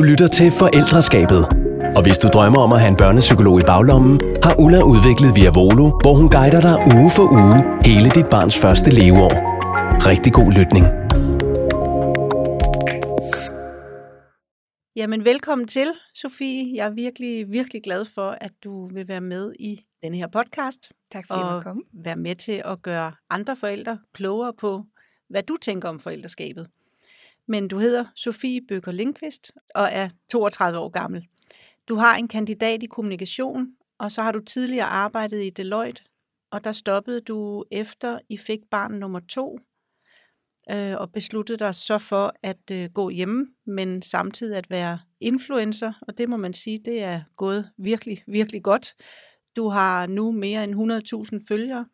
Du lytter til Forældreskabet. Og hvis du drømmer om at have en børnepsykolog i baglommen, har Ulla udviklet Via Volo, hvor hun guider dig uge for uge hele dit barns første leveår. Rigtig god lytning. Jamen, velkommen til, Sofie. Jeg er virkelig, virkelig glad for, at du vil være med i denne her podcast. Tak fordi jeg og måtte komme. være med til at gøre andre forældre klogere på, hvad du tænker om forældreskabet. Men du hedder Sofie Bøger Lindqvist og er 32 år gammel. Du har en kandidat i kommunikation, og så har du tidligere arbejdet i Deloitte, og der stoppede du efter I fik barn nummer to, øh, og besluttede dig så for at øh, gå hjemme, men samtidig at være influencer, og det må man sige, det er gået virkelig, virkelig godt. Du har nu mere end 100.000 følgere,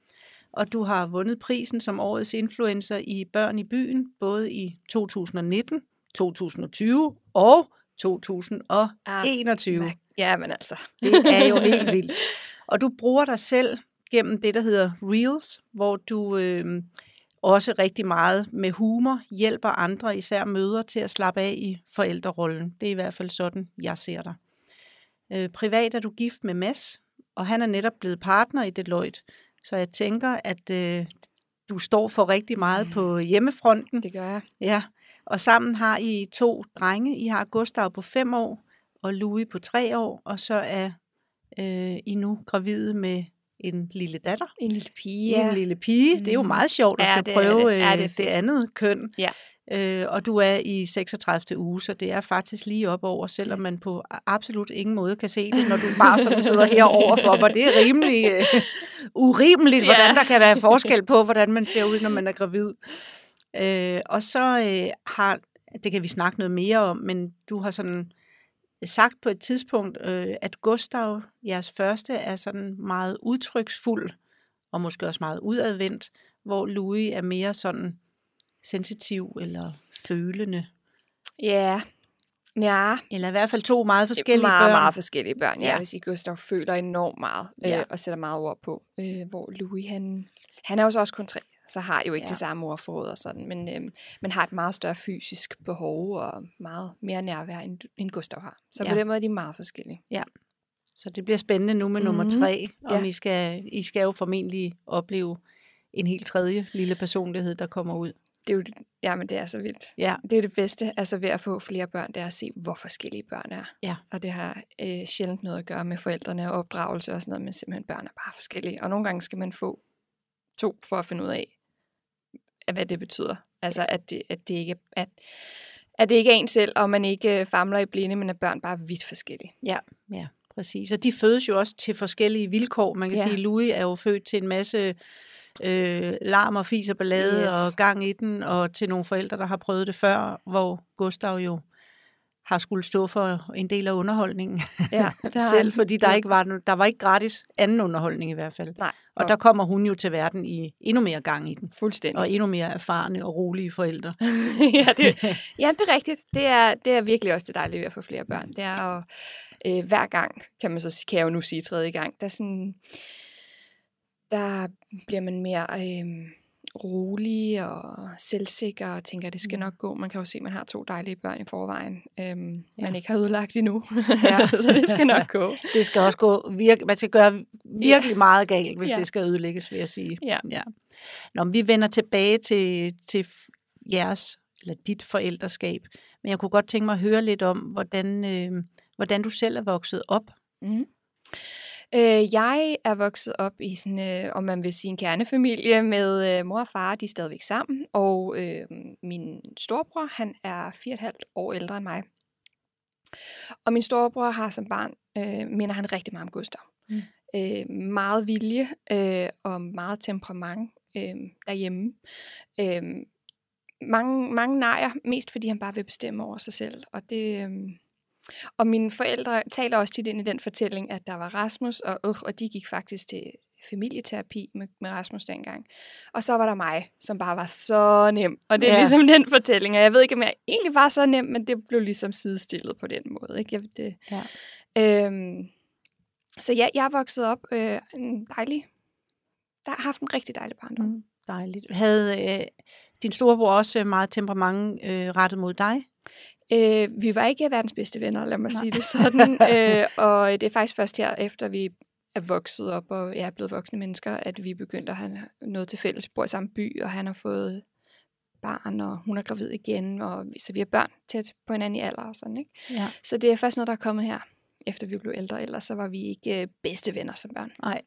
og du har vundet prisen som årets influencer i Børn i Byen, både i 2019, 2020 og 2021. Ja, men altså. Det er jo helt vildt. Og du bruger dig selv gennem det, der hedder Reels, hvor du øh, også rigtig meget med humor hjælper andre, især mødre, til at slappe af i forældrerollen. Det er i hvert fald sådan, jeg ser dig. Øh, privat er du gift med Mads, og han er netop blevet partner i Deloitte. Så jeg tænker, at øh, du står for rigtig meget på hjemmefronten. Det gør jeg. Ja, og sammen har I to drenge. I har Gustav på fem år og Louis på tre år, og så er øh, I nu gravide med en lille datter. En lille pige. Ja. En lille pige. Det er jo Mm. meget sjovt at Ja, skal det prøve det. Ja, øh, det det andet køn. Ja. Øh, og du er i 36. uge, så det er faktisk lige op over, selvom man på absolut ingen måde kan se det, når du bare sådan sidder her overfor mig. Det er rimelig øh, urimeligt, Ja. hvordan der kan være forskel på, hvordan man ser ud, når man er gravid. Øh, og så øh, har, det kan vi snakke noget mere om, men du har sådan sagt på et tidspunkt, øh, at Gustav, jeres første, er sådan meget udtryksfuld, og måske også meget udadvendt, hvor Louis er mere sådan sensitiv eller følende. Ja. Ja. Eller i hvert fald to meget forskellige meget, børn. meget forskellige børn. Ja, Ja. vil sige, Gustav føler enormt meget, øh, Ja. og sætter meget ord på. Øh, hvor Louis, han, han er jo så også kun tre, så har jo ikke Ja. det samme ordforråd og sådan, men, øh, men har et meget større fysisk behov og meget mere nærvær, end, end Gustav har. Så Ja. på den måde er de meget forskellige. Så det bliver spændende nu med nummer Mhm. tre, om Ja. I, skal, I skal jo formentlig opleve en helt tredje lille personlighed, der kommer ud. Det er jo, det- jamen det er så vildt. Ja, Det er det bedste, altså ved at få flere børn, det er at se, hvor forskellige børn er. Ja. Og det har øh, sjældent noget at gøre med forældrene og opdragelse og sådan noget, men simpelthen børn er bare forskellige. Og nogle gange skal man få to for at finde ud af, hvad det betyder. Altså, at det, at det ikke er, at, at det ikke er en selv, og man ikke øh, famler i blinde, men at børn bare er vidt forskellige. ja, ja, præcis. Og de fødes jo også til forskellige vilkår. Man kan Ja. sige, at Louis er jo født til en masse øh, larm og fis og ballade Yes. og gang i den, og til nogle forældre, der har prøvet det før, hvor Gustav jo har skulle stå for en del af underholdningen Ja, det har selv, fordi der ikke var, no- der var ikke gratis anden underholdning i hvert fald. Nej, Og og- der kommer hun jo til verden i endnu mere gang i den, Fuldstændig. og endnu mere erfarne og rolige forældre. ja, det, ja, det er rigtigt. Det er, det er virkelig også det dejlige ved at få flere børn. Det er at øh, hver gang, kan man så kan jeg jo nu sige tredje gang, der, er sådan, der bliver man mere øh, rolig og selvsikker og tænker, at det skal Mm. nok gå. Man kan jo se, at man har to dejlige børn i forvejen, øh, Ja. man ikke har udlagt endnu. Ja. så det skal nok gå. Det skal også gå virke, man skal gøre virkelig meget galt, hvis Ja. det skal ødelægges, vil jeg sige. Ja. ja. Nå, men vi vender tilbage til, til jeres, eller dit forældreskab. Men jeg kunne godt tænke mig at høre lidt om, hvordan, øh, hvordan du selv er vokset op. Mm. Øh, jeg er vokset op i sådan, øh, om man vil sige en kernefamilie med øh, mor og far, de er stadigvæk sammen, og øh, min storebror, han er fire og et halvt år ældre end mig. Og min storebror har som barn, øh, minder han rigtig meget om Gustav. Mm. Øh, meget vilje øh, og meget temperament øh, derhjemme. Øh, mange, mange nejer, mest fordi han bare vil bestemme over sig selv. Og det... Øh, og mine forældre taler også tit ind i den fortælling, at der var Rasmus, og, øh, og de gik faktisk til familieterapi med, med Rasmus dengang. Og så var der mig, som bare var så nem. Og det er Ja. ligesom den fortælling, og jeg ved ikke, om jeg egentlig var så nem, men det blev ligesom sidestillet på den måde. Ikke? Jeg, det, Ja. øhm, så ja, jeg er vokset op øh, en dejlig, der har haft en rigtig dejlig barndom. Mm. Dejligt. Havde øh, din storebror også meget temperament øh, rettet mod dig? Øh, vi var ikke verdens bedste venner, lad mig Nej. sige det sådan. øh, og det er faktisk først her, efter vi er vokset op og er blevet voksne mennesker, at vi begyndte at have noget til fælles. Vi bor i samme by, og han har fået barn, og hun er gravid igen, og så vi har børn tæt på hinanden i alder og sådan, ikke? Ja. Så det er først noget, der er kommet her, efter vi blev ældre. Ellers så var vi ikke øh, bedste venner som børn. Nej.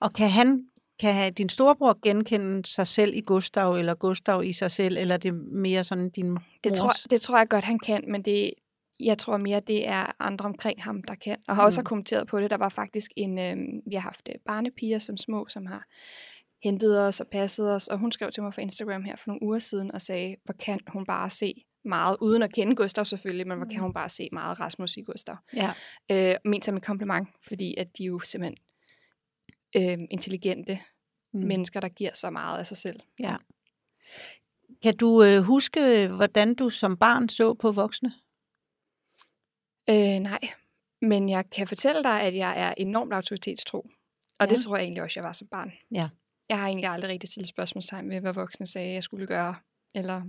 Og kan han, kan din storebror genkende sig selv i Gustav, eller Gustav i sig selv, eller er det mere sådan din mors? Det tror, det tror jeg godt, han kan, men det, jeg tror mere, det er andre omkring ham, der kan. Og har også Mm. kommenteret på det. Der var faktisk en, øh, vi har haft øh, barnepiger som små, som har hentet os og passet os, og hun skrev til mig på Instagram her for nogle uger siden og sagde, hvor kan hun bare se meget, uden at kende Gustav selvfølgelig, men hvor kan Mm. hun bare se meget Rasmus i Gustav. Ja. Øh, ment som et kompliment, fordi at de er jo simpelthen øh, intelligente Mm. mennesker, der giver så meget af sig selv. Ja. Kan du øh, huske, hvordan du som barn så på voksne? Øh, nej, men jeg kan fortælle dig, at jeg er enormt autoritetstro. Og ja. det tror jeg egentlig også, jeg var som barn. Ja. Jeg har egentlig aldrig rigtig stillet spørgsmålstegn ved, hvad voksne sagde, jeg skulle gøre. Eller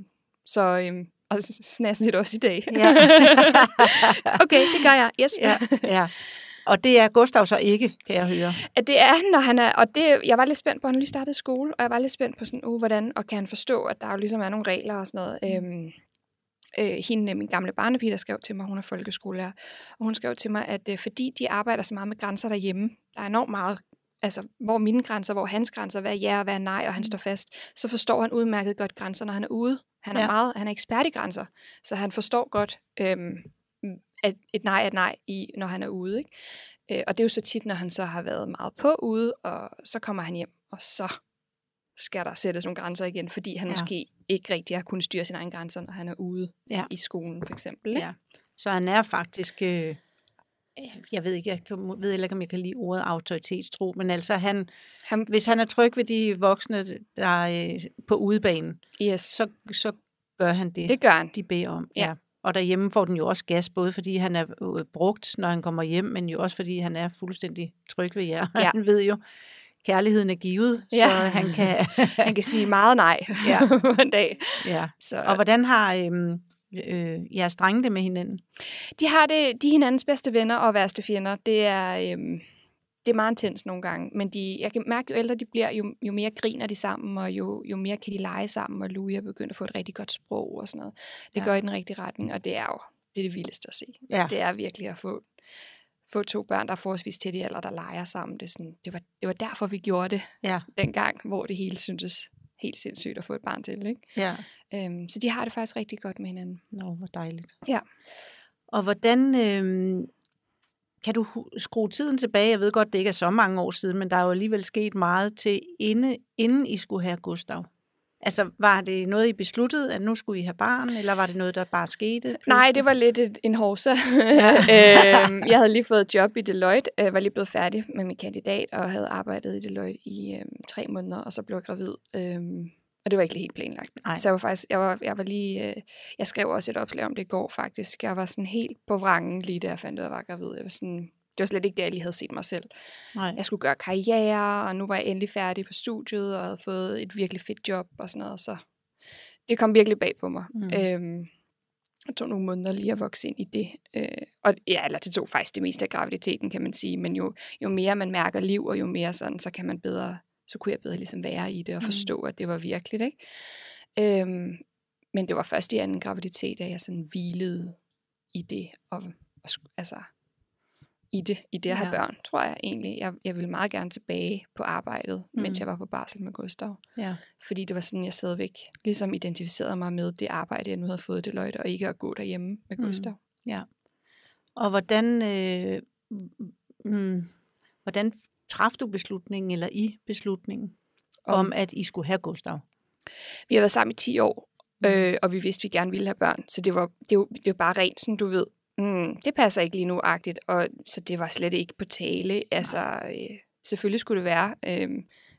så, øhm, og snassen lidt også i dag. Ja. okay, det gør jeg. Yes. ja, ja. Og det er Gustav så ikke, kan jeg høre. At det er han, når han er, og det, jeg var lidt spændt på, at han lige startede skole, og jeg var lidt spændt på sådan, uh, hvordan, og kan han forstå, at der jo ligesom er nogle regler og sådan noget. Øhm, øh, hende, min gamle barnepige, der skrev til mig, hun er folkeskolelærer, og hun skrev til mig, at øh, fordi de arbejder så meget med grænser derhjemme, der er enormt meget, altså hvor mine grænser, hvor hans grænser, hvad er ja og hvad er nej, og han står fast, så forstår han udmærket godt grænser, når han er ude. Han er, ja. meget, han er ekspert i grænser, så han forstår godt, øhm, at et nej er et nej, i, når han er ude. Ikke? Øh, og det er jo så tit, når han så har været meget på ude, og så kommer han hjem, og så skal der sættes nogle grænser igen, fordi han Ja. ja. måske ikke rigtig har kunnet styre sine egne grænser, når han er ude Ja. ja. i skolen, for eksempel. Ikke? Ja. Så han er faktisk, øh, jeg ved ikke, jeg kan- ved heller ikke, om jeg kan lide ordet autoritetstro, men altså han, Han, hvis han er tryg ved de voksne, der er øh, på udebanen, yes, så, så gør han det, det gør han. de beder om. Ja. Og derhjemme får den jo også gas, både fordi han er øh, brugt, når han kommer hjem, men jo også fordi han er fuldstændig tryg ved jer. Ja. Han ved jo, kærligheden er givet, Ja. så han kan... Han kan sige meget nej Ja. en dag. ja. Så, Og hvordan har øhm, øh, jeres drenge det med hinanden? de har det, de er hinandens bedste venner og værste fjender. Det er, øhm, det er meget intens nogle gange, men de, jeg kan mærke, jo ældre de bliver, jo, jo mere griner de sammen, og jo, jo mere kan de lege sammen, og Louis er begyndt at få et rigtig godt sprog og sådan noget. Det Ja. går i den rigtige retning, og det er jo det, er det vildeste at se. Ja. Det er virkelig at få, få to børn, der er forholdsvis tæt i alder, der leger sammen. Det, er sådan, det, var, det var derfor, vi gjorde det Ja. dengang, hvor det hele syntes helt sindssygt at få et barn til. Ikke? Ja. Øhm, så de har det faktisk rigtig godt med hinanden. Nå, hvor dejligt. Ja. Og hvordan øhm, kan du skrue tiden tilbage? Jeg ved godt, det ikke er så mange år siden, men der er jo alligevel sket meget til, inden, inden I skulle have Gustav. Altså, var det noget, I besluttede, at nu skulle I have barn, eller var det noget, der bare skete? Nej, det var lidt et, en hovsa. Ja. øhm, jeg havde lige fået et job i Deloitte, øh, var lige blevet færdig med min kandidat, og havde arbejdet i Deloitte i øhm, tre måneder, og så blev jeg gravid. Øhm, og det var ikke helt planlagt. Nej. Så jeg var faktisk, jeg var, jeg var lige, øh, jeg skrev også et opslag om det i går faktisk. Jeg var sådan helt på vrangen lige da jeg fandt ud af, at jeg var gravid. Jeg var sådan, det var slet ikke det, jeg lige havde set mig selv. Nej. Jeg skulle gøre karriere, og nu var jeg endelig færdig på studiet, og havde fået et virkelig fedt job og sådan noget, så det kom virkelig bag på mig. Mm. Øhm, det tog nogle måneder lige at vokse ind i det. Øh, og ja, eller det tog faktisk det meste af graviditeten, kan man sige. Men jo, jo mere man mærker liv, og jo mere sådan, så kan man bedre, så kunne jeg bedre ligesom være i det og Mm. forstå, at det var virkeligt. Ikke? Øhm, men det var først i anden graviditet, at jeg sådan hvilede i det. Og, og altså, i det, i det at have Ja. børn, tror jeg egentlig. Jeg, jeg ville meget gerne tilbage på arbejdet, mm. mens Mm. jeg var på barsel med Gustav. Ja. Fordi det var sådan, jeg stadigvæk ligesom identificerede mig med det arbejde, jeg nu havde fået i Deloitte, og ikke at gå derhjemme med Mm. Gustav. Og hvordan, øh, mm, hvordan traf du beslutningen, eller I beslutningen, om, om at I skulle have Gustav? Vi har været sammen i 10 år, Mm. øh, og vi vidste, at vi gerne ville have børn. Så det var, det var, det var bare rent, sådan du ved, mm, det passer ikke lige nu-agtigt. Og så det var slet ikke på tale. Altså, øh, selvfølgelig skulle det være. Øh,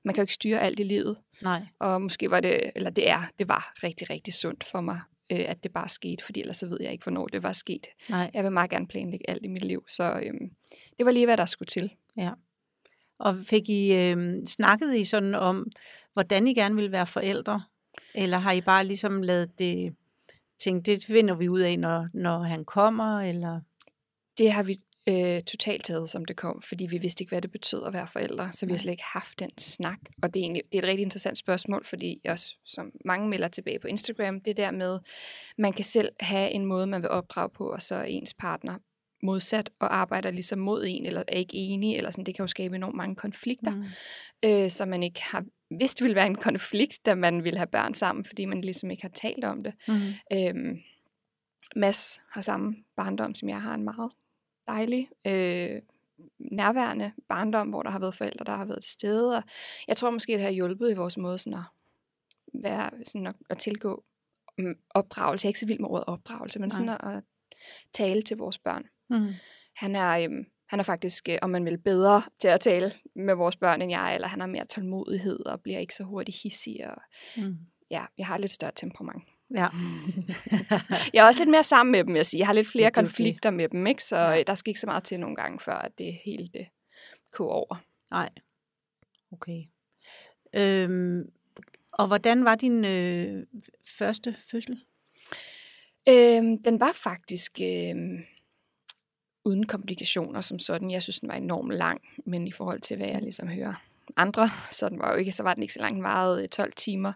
man kan jo ikke styre alt i livet. Nej. Og måske var det, eller det er, det var rigtig, rigtig sundt for mig, øh, at det bare skete, fordi ellers så ved jeg ikke, hvornår det var sket. Nej. Jeg vil meget gerne planlægge alt i mit liv, så øh, det var lige, hvad der skulle til. Og fik I øh, snakket I sådan om, hvordan I gerne ville være forældre? Eller har I bare ligesom lavet det, tænkt, det finder vi ud af, når, når han kommer, eller? Det har vi øh, totalt taget, som det kom, fordi vi vidste ikke, hvad det betød at være forældre, så vi har slet ikke haft den snak. Og det er, egentlig, det er et rigtig interessant spørgsmål, fordi også, som mange melder tilbage på Instagram, det der med, man kan selv have en måde, man vil opdrage på, og så ens partner modsat og arbejder ligesom mod en, eller er ikke enig, eller sådan, det kan jo skabe enormt mange konflikter, mm. øh, som man ikke har vidst ville være en konflikt, da man ville have børn sammen, fordi man ligesom ikke har talt om det. Mm. Øhm, Mads har samme barndom, som jeg har en meget dejlig, øh, nærværende barndom, hvor der har været forældre, der har været til stede. Og jeg tror måske, det har hjulpet i vores måde sådan at, være, sådan at, at tilgå mm, opdragelse. Jeg er ikke så vild med ordet opdragelse, men sådan at, at tale til vores børn. Mm. Han er... Øhm, han er faktisk, øh, om man vil, bedre til at tale med vores børn, end jeg eller han har mere tålmodighed og bliver ikke så hurtigt hissig. Og, mm. Ja, jeg har lidt større temperament. Ja. jeg er også lidt mere sammen med dem, jeg siger. Jeg har lidt flere konflikter okay. med dem, ikke? så ja. der skal ikke så meget til nogle gange, før at det hele det koger over. Nej. Okay. Øhm, og hvordan var din øh, første fødsel? Øhm, den var faktisk øh, uden komplikationer som sådan. Jeg synes, den var enormt lang, men i forhold til, hvad jeg ligesom hører andre, så, den var jo ikke, så var den ikke så langt, den varede 12 øh, timer,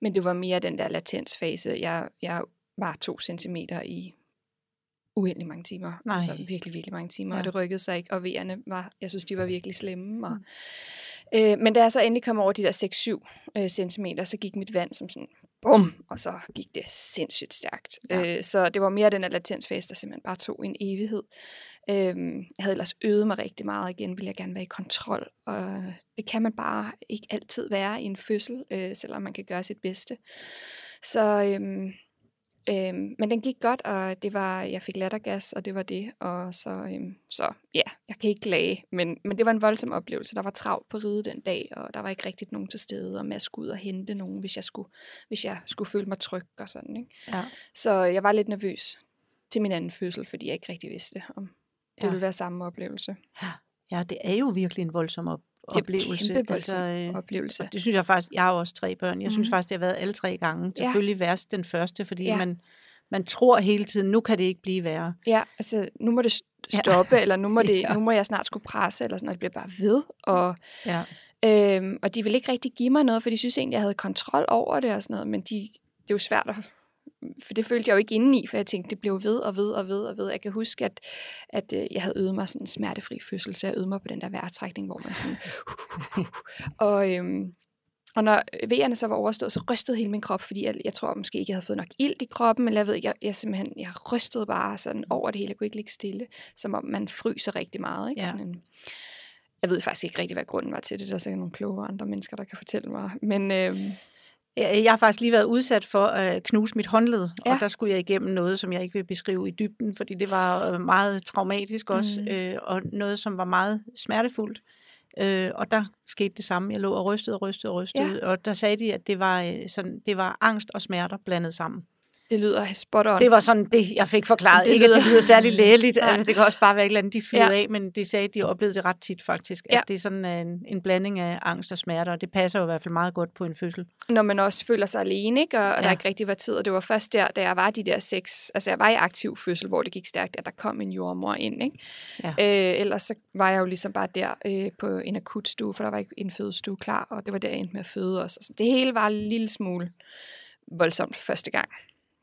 men det var mere den der latensfase. Jeg, jeg var to centimeter i uendelig mange timer. Nej. Altså virkelig, virkelig mange timer, ja. og det rykkede sig ikke, og vejerne var, jeg synes, de var virkelig slemme. Og, mm. Øh, men da jeg så endelig kom over de der 6-7 øh, centimeter, så gik mit vand som sådan, bum, og så gik det sindssygt stærkt. Ja. Øh, så det var mere den her latensfase, der simpelthen bare tog en evighed. Øhm, jeg havde ellers øvet mig rigtig meget igen, ville jeg gerne være i kontrol, og det kan man bare ikke altid være i en fødsel, øh, selvom man kan gøre sit bedste. Så, øhm, øhm, men den gik godt, og det var, jeg fik lattergas, og det var det, og så, øhm, så ja, jeg kan ikke klage, men, men det var en voldsom oplevelse. Der var travlt på ride den dag, og der var ikke rigtigt nogen til stede, og at skulle ud og hente nogen, hvis jeg skulle, hvis jeg skulle føle mig tryg og sådan. Ikke? Ja. Så jeg var lidt nervøs til min anden fødsel, fordi jeg ikke rigtig vidste, om det ja. vil være samme oplevelse. Ja. ja, det er jo virkelig en voldsom op- oplevelse. Det er en altså, øh, oplevelse. Og det synes jeg faktisk, jeg har også tre børn, jeg mm. synes mhm. faktisk, det har været alle tre gange. Selvfølgelig ja. værst den første, fordi ja. man, man tror hele tiden, nu kan det ikke blive værre. Ja, altså nu må det stoppe, ja. eller nu må, det, ja. nu må jeg snart skulle presse, eller sådan, og det bliver bare ved. Og, ja. øhm, og de vil ikke rigtig give mig noget, for de synes egentlig, jeg havde kontrol over det og sådan noget, men de, det er jo svært at for det følte jeg jo ikke indeni, for jeg tænkte, det blev ved og ved og ved og ved. Jeg kan huske, at, at øh, jeg havde øvet mig sådan en smertefri fødsel, så jeg øvede mig på den der vejrtrækning, hvor man sådan... og, øhm, og når vejerne så var overstået, så rystede hele min krop, fordi jeg, jeg tror måske ikke, jeg havde fået nok ild i kroppen, eller jeg ved ikke, jeg, jeg simpelthen, jeg rystede bare sådan over det hele, jeg kunne ikke ligge stille, som om man fryser rigtig meget. Ikke? Ja. Sådan en, jeg ved faktisk ikke rigtig, hvad grunden var til det, der er sikkert nogle kloge andre mennesker, der kan fortælle mig, men... Øhm, jeg har faktisk lige været udsat for at knuse mit håndled, ja. og der skulle jeg igennem noget, som jeg ikke vil beskrive i dybden, fordi det var øh, meget traumatisk også, mm. øh, og noget, som var meget smertefuldt. Øh, og der skete det samme. Jeg lå og rystede og rystede og rystede, ja. og der sagde de, at det var, sådan, det var angst og smerter blandet sammen. Det lyder spot on. Det var sådan det, jeg fik forklaret. Det ikke, lyder... at det lyder særlig lægeligt. Altså, det kan også bare være et eller andet, de fyrede ja. af, men de sagde, at de oplevede det ret tit faktisk. At ja. det er sådan en, en blanding af angst og smerter, og det passer jo i hvert fald meget godt på en fødsel. Når man også føler sig alene, ikke? Og, ja. der ikke rigtig var tid. Og det var først der, da jeg var de der seks, altså jeg var i aktiv fødsel, hvor det gik stærkt, at der kom en jordmor ind. Ikke? Ja. Øh, ellers så var jeg jo ligesom bare der øh, på en akutstue, for der var ikke en fødestue klar, og det var der, jeg endte med at føde også. Det hele var en lille smule voldsomt første gang.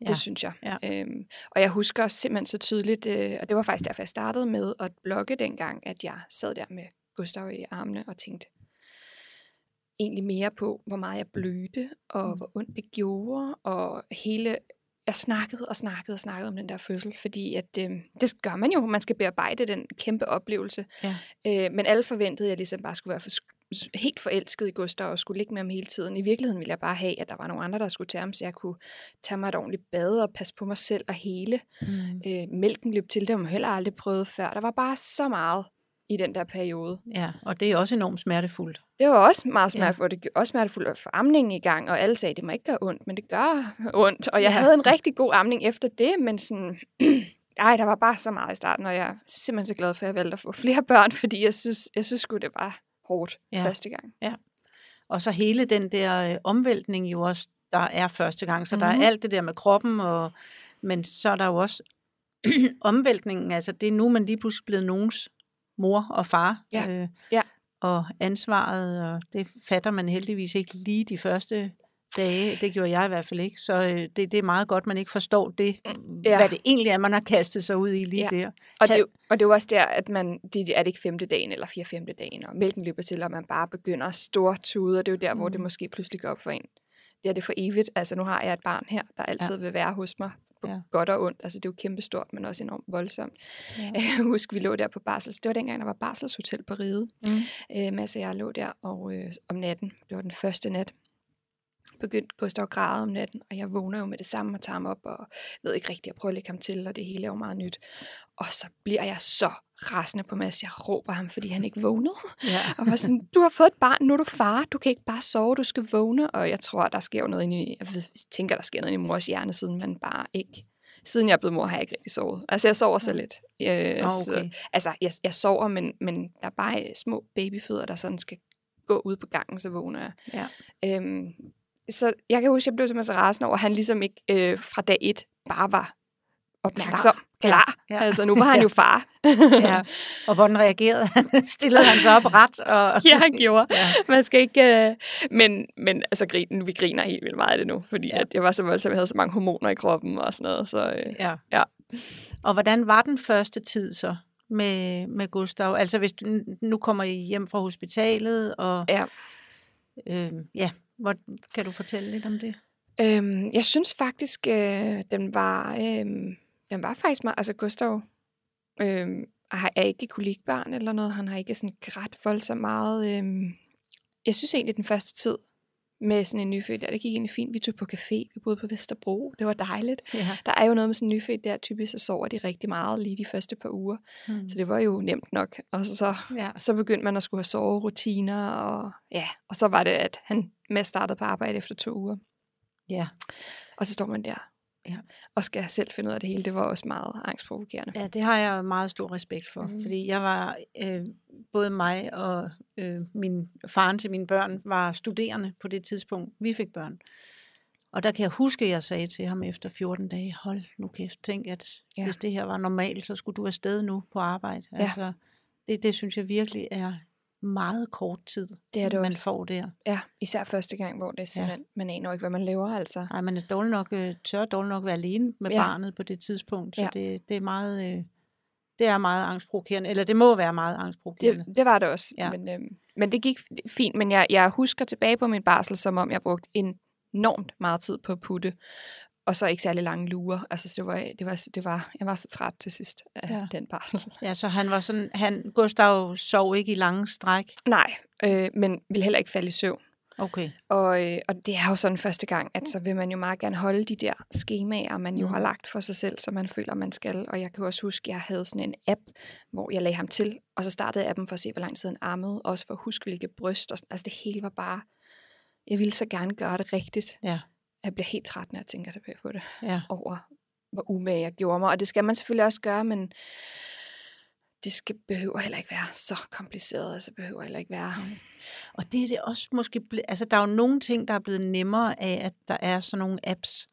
Ja. Det synes jeg. Ja. Øhm, og jeg husker simpelthen så tydeligt, øh, og det var faktisk derfor, jeg startede med at blogge dengang, at jeg sad der med Gustav i armene og tænkte egentlig mere på, hvor meget jeg blødte, og mm. hvor ondt det gjorde, og hele jeg snakkede og snakkede og snakkede om den der fødsel, fordi at, øh, det gør man jo, man skal bearbejde den kæmpe oplevelse. Ja. Øh, men alle forventede, at jeg ligesom bare skulle være for, helt forelsket i Gustav og skulle ligge med ham hele tiden. I virkeligheden ville jeg bare have, at der var nogle andre, der skulle tage ham, så jeg kunne tage mig et ordentligt bad og passe på mig selv og hele. Mm. Øh, mælken løb til, det har man heller aldrig prøvet før. Der var bare så meget i den der periode. Ja, og det er også enormt smertefuldt. Det var også meget smertefuldt, ja. det var også smertefuldt at få amningen i gang, og alle sagde, at det må ikke gøre ondt, men det gør ondt. Og jeg ja. havde en rigtig god amning efter det, men sådan, ej, der var bare så meget i starten, og jeg er simpelthen så glad for, at jeg valgte at få flere børn, fordi jeg synes, jeg synes sgu, det var hårdt Ja. ja. første gang. Og så hele den der øh, omvæltning jo også, der er første gang. Så mm-hmm. der Mhm. er alt det der med kroppen, og, men så er der jo også omvæltningen. Altså det er nu, man lige pludselig blevet nogens mor og far. Ja. Øh, Ja. Og ansvaret, og det fatter man heldigvis ikke lige de første dage. Det gjorde jeg i hvert fald ikke. Så øh, det, det er meget godt, man ikke forstår det, ja. Ja. hvad det egentlig er, man har kastet sig ud i lige Ja. der. Og det, og det er jo også der, at man, det er det ikke femte dagen eller fire femte dagen, og mælken løber til, og man bare begynder at stortude, og det er jo der, mm. hvor det Mhm. måske pludselig går op for en. Det er det for evigt. Altså nu har jeg et barn her, der altid ja. vil være hos mig, på Ja. ja. godt og ondt. Altså det er jo kæmpestort, men også enormt voldsomt. Ja. Jeg husker, vi lå der på barsels. Det var dengang, der var barselshotel på Ride. Mm. Øh, Mads og jeg lå der og, øh, om natten. Det var den første nat. Begyndte Gustav at græde om natten, og jeg vågner jo med det samme og tager ham op, og ved ikke rigtigt, jeg prøver at lægge ham til, og det hele er jo meget nyt. Og så bliver jeg så rasende på Mads. Jeg råber ham, fordi han ikke vågnede. Ja. Og var sådan, du har fået et barn, nu er du far, du kan ikke bare sove, du skal vågne. Og jeg tror, der sker jo noget inde i, jeg tænker, der sker noget inde i mors hjerne, siden man bare ikke, siden jeg er blevet mor, har jeg ikke rigtig sovet. Altså, jeg sover så lidt. Øh, Nå, så, okay. altså, jeg, jeg sover, men, men der er bare små babyfødder, der sådan skal gå ud på gangen, så vågner jeg. Ja. Øhm, så jeg kan huske, jeg blev simpelthen så rasende over, at han ligesom ikke øh, fra dag et bare var opmærksom, klar. ja. Altså, nu var han jo far. ja. Og hvordan reagerede han? Stillede han sig op ret? Og... ja, han gjorde. Ja. Man skal ikke... Øh... Men, men altså, grin, vi griner helt vildt meget af det nu, fordi ja. at jeg var så voldsom, jeg havde så mange hormoner i kroppen og sådan noget. Så, øh... Ja. Ja. Og hvordan var den første tid så med, med Gustav? Altså hvis du, nu kommer I hjem fra hospitalet, og Ja. øh, ja, hvor, kan du fortælle lidt om det? Øhm, jeg synes faktisk, øh, den var... Øh, den var faktisk meget... Altså, Gustav øh, har- er ikke kolikbarn eller noget. Han har ikke sådan grædt voldsomt meget. Øh, jeg synes egentlig, den første tid med sådan en nyfødt, der, det gik egentlig fint. Vi tog på café, vi boede på Vesterbro. Det var dejligt. Ja. Der er jo noget med sådan en nyfødt der, typisk så sover de rigtig meget lige de første par uger. Hmm. Så det var jo nemt nok. Og så, så, Ja. så begyndte man at skulle have soverutiner, og ja, og så var det, at han med startede på arbejde efter to uger. ja. Og så står man der Ja. og skal selv finde ud af det hele. Det var også meget angstprovokerende. Ja, det har jeg meget stor respekt for, mm. Fordi jeg var, øh, både mig og øh, min faren til mine børn var studerende på det tidspunkt, vi fik børn. Og der kan jeg huske, at jeg sagde til ham efter 14 dage, hold nu kæft, tænk, at. Ja. hvis det her var normalt, så skulle du afsted nu på arbejde. Ja. Altså, det, det synes jeg virkelig er meget kort tid, Det er det man også. får der. Ja, især første gang, hvor det er simpelthen, ja. man aner ikke, hvad man laver, altså. Nej, man er dårlig nok, øh, tør dårlig nok være alene med ja. Barnet på det tidspunkt, så Ja. det, det er meget... Øh, det er meget angstprovokerende, eller det må være meget angstprovokerende. Det, det var det også. Ja. Men, øhm, men det gik fint, men jeg, jeg husker tilbage på min barsel, som om jeg brugte enormt meget tid på at putte, og så ikke særlig lange lurer. Altså, det var, det var, det var, jeg var så træt til sidst af Ja. den barsel. Ja, så han var sådan, han, Gustav sov ikke i lange stræk. Nej, øh, men ville heller ikke falde i søvn. Okay. Og, øh, og det er jo sådan første gang, at så vil man jo meget gerne holde de der skemaer, man jo Mm. har lagt for sig selv, så man føler, man skal. Og jeg kan også huske, at jeg havde sådan en app, hvor jeg lagde ham til, og så startede appen for at se, hvor lang tid han ammede, også for at huske, hvilke bryst. Og sådan. Altså det hele var bare, jeg ville så gerne gøre det rigtigt. Ja. Jeg bliver helt træt, når jeg tænker tilbage på det, Ja. over hvor umage jeg gjorde mig. Og det skal man selvfølgelig også gøre, men det skal, behøver heller ikke være så kompliceret, altså behøver heller ikke være... Og det er det også måske, ble, altså der er jo nogle ting, der er blevet nemmere af, at der er sådan nogle apps.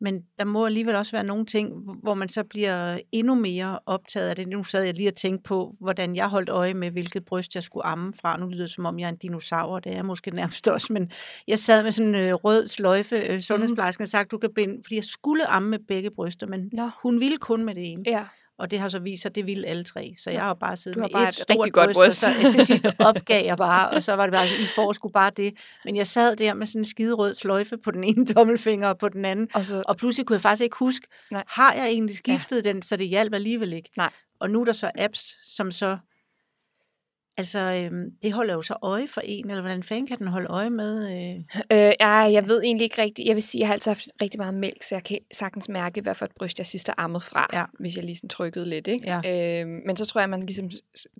Men der må alligevel også være nogle ting, hvor man så bliver endnu mere optaget af det. Nu sad jeg lige og tænkte på, hvordan jeg holdt øje med, hvilket bryst jeg skulle amme fra. Nu lyder det, som om jeg er en dinosaur, det er jeg måske nærmest også, men jeg sad med sådan en øh, rød sløjfe, øh, sundhedsplejersken har sagt, du kan binde, fordi jeg skulle amme med begge bryster, men Nå. hun ville kun med det ene. Ja, Og det har så vist sig, at det ville alle tre. Så jeg har bare siddet Du har med bare et et stort rigtig godt bryst, og så til sidst opgav jeg bare, og så var det bare, I får sgu bare det. Men jeg sad der med sådan en skide rød sløjfe på den ene tommelfinger og på den anden, og så, og pludselig kunne jeg faktisk ikke huske, Nej. har jeg egentlig skiftet ja. den, så det hjalp alligevel ikke. Nej. Og nu er der så apps, som så, altså øhm, det holder jo så øje for en, eller hvordan fanden kan den holde øje med? Øh? Øh, ja, jeg ved egentlig ikke rigtigt. Jeg vil sige, jeg har altid haft rigtig meget mælk, så jeg kan sagtens mærke, hvad for et bryst jeg sidst har ammet fra, Ja. hvis jeg lige sådan trykkede lidt. Ikke? Ja. Øh, men så tror jeg, at man ligesom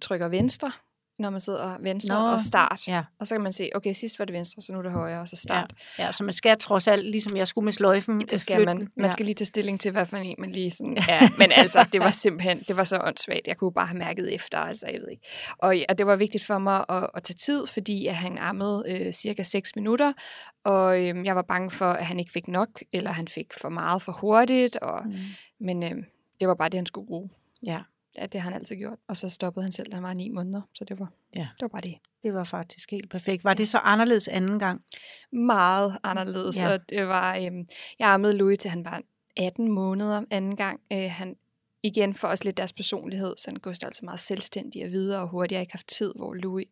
trykker venstre, når man sidder venstre Nå, og start. ja. Og så kan man se, okay, sidst var det venstre, så nu er det højre, og så start. Ja, så man skal trods alt, ligesom jeg skulle med sløjfen, Det skal flytte man. Man skal lige tage stilling til, hvad for en man lige sådan... Ja, men altså, det var simpelthen, det var så åndssvagt. Jeg kunne bare have mærket efter, altså, jeg ved ikke. Og, og det var vigtigt for mig at, at tage tid, fordi at han ammede øh, cirka 6 minutter, og øh, jeg var bange for, at han ikke fik nok, eller han fik for meget for hurtigt, og, Mm. men øh, det var bare det, han skulle bruge. Ja, Ja, det har han altid gjort. Og så stoppede han selv, da han var ni måneder, så det var, Ja. det var bare det. det var faktisk helt perfekt. Var det så anderledes anden gang? meget anderledes. Ja. Og det var, øhm, jeg ammede Louis til han var 18 måneder anden gang. Øh, han igen for også lidt deres personlighed, så han Gustav altså meget selvstændig og videre og hurtigt. Jeg har ikke haft tid, hvor Louis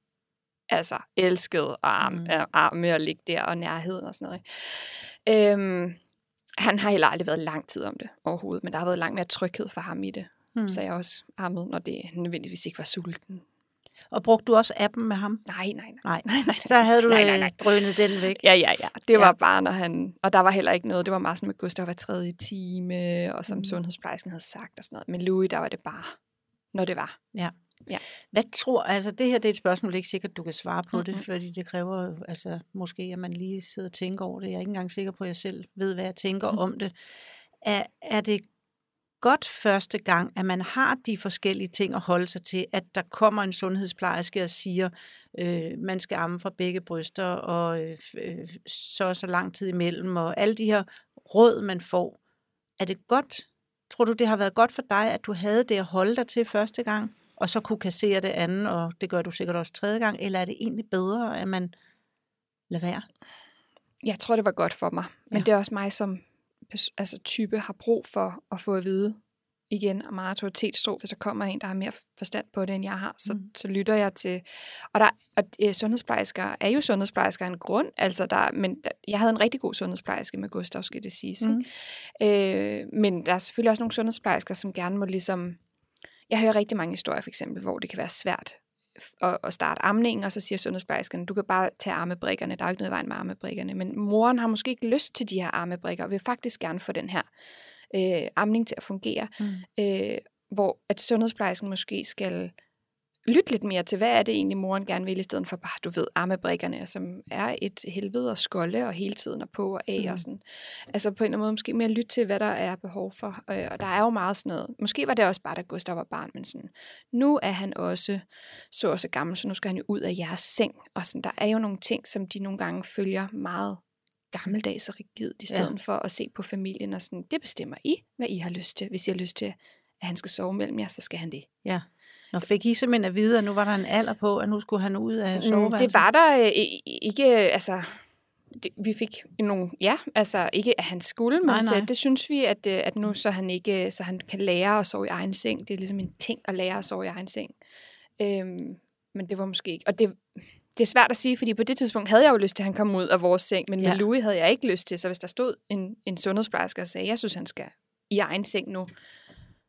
altså elskede at arme, Mm. arme og ligge der og nærheden og sådan noget. Øhm, han har heller aldrig været lang tid om det overhovedet, men der har været langt mere tryghed for ham i det. Mm. Mm. Så jeg også ammede, når det nødvendigvis ikke var sulten. Og brugte du også appen med ham? Nej, nej, nej. Nej, nej, så havde du Nej, nej, nej. øh, drønet den væk. Ja, ja, ja. Det Ja. var bare, når han... Og der var heller ikke noget. Det var meget sådan med Gustav hver tredje time, og som mm. sundhedsplejersken havde sagt og sådan noget. Men Louis, der var det bare, når det var. Hvad tror, altså det her det er et spørgsmål, det er ikke sikkert, du kan svare på det, Mhm. fordi det kræver altså måske, at man lige sidder og tænker over det. Jeg er ikke engang sikker på, at jeg selv ved, hvad jeg tænker Mhm. om det. Er, er det godt første gang, at man har de forskellige ting at holde sig til, at der kommer en sundhedsplejerske og siger, øh, man skal amme fra begge bryster, og øh, øh, så så lang tid imellem, og alle de her råd, man får. Er det godt? Tror du, det har været godt for dig, at du havde det at holde dig til første gang, og så kunne kassere det andet, og det gør du sikkert også tredje gang, eller er det egentlig bedre, at man lader være? Jeg tror, det var godt for mig. Men Ja. det er også mig som altså, type har brug for at få at vide igen, og meget autoritetstro, hvis der kommer en, der har mere forstand på det, end jeg har, så, Mm. så lytter jeg til... Og, der, og øh, sundhedsplejersker er jo sundhedsplejersker en grund, altså der, men der, jeg havde en rigtig god sundhedsplejerske med Gustav, skal det siges. Mm. Mm. Øh, men der er selvfølgelig også nogle sundhedsplejersker, som gerne må ligesom... Jeg hører rigtig mange historier, for eksempel, hvor det kan være svært at, at starte amningen, og så siger sundhedsplejerskerne, du kan bare tage armebrikkerne, der er jo ikke noget vejen med armebrikkerne, men moren har måske ikke lyst til de her armebrikker, og vil faktisk gerne få den her øh, amning til at fungere, Mm. øh, hvor at sundhedsplejersken måske skal lytte lidt mere til, hvad er det egentlig, moren gerne vil, i stedet for bare, du ved, armebrikkerne, som er et helvede og skolde, og hele tiden er på og af, Mhm. og sådan. Altså på en eller anden måde måske mere lytte til, hvad der er behov for. Øh, og der er jo meget sådan noget. Måske var det også bare, da Gustav var barn, men sådan, nu er han også så og så gammel, så nu skal han jo ud af jeres seng. Og sådan, der er jo nogle ting, som de nogle gange følger meget gammeldags og rigidt, i stedet ja. for at se på familien og sådan, det bestemmer I, hvad I har lyst til. Hvis I har lyst til, at han skal sove mellem jer, så skal han det. Ja. Når fik I simpelthen at vide, at nu var der en alder på, at nu skulle han ud af Mm, soveværelset? Det var der øh, ikke, altså, det, vi fik nogle, ja, altså ikke at han skulle, men Nej, nej. Så, det synes vi, at, øh, at nu så han ikke, så han kan lære at sove i egen seng. Det er ligesom en ting at lære at sove i egen seng. Øhm, men det var måske ikke, og det, det er svært at sige, fordi på det tidspunkt havde jeg jo lyst til, at han kom ud af vores seng, men Ja. med Louis havde jeg ikke lyst til, så hvis der stod en, en sundhedsplejerske og sagde, jeg synes, han skal i egen seng nu,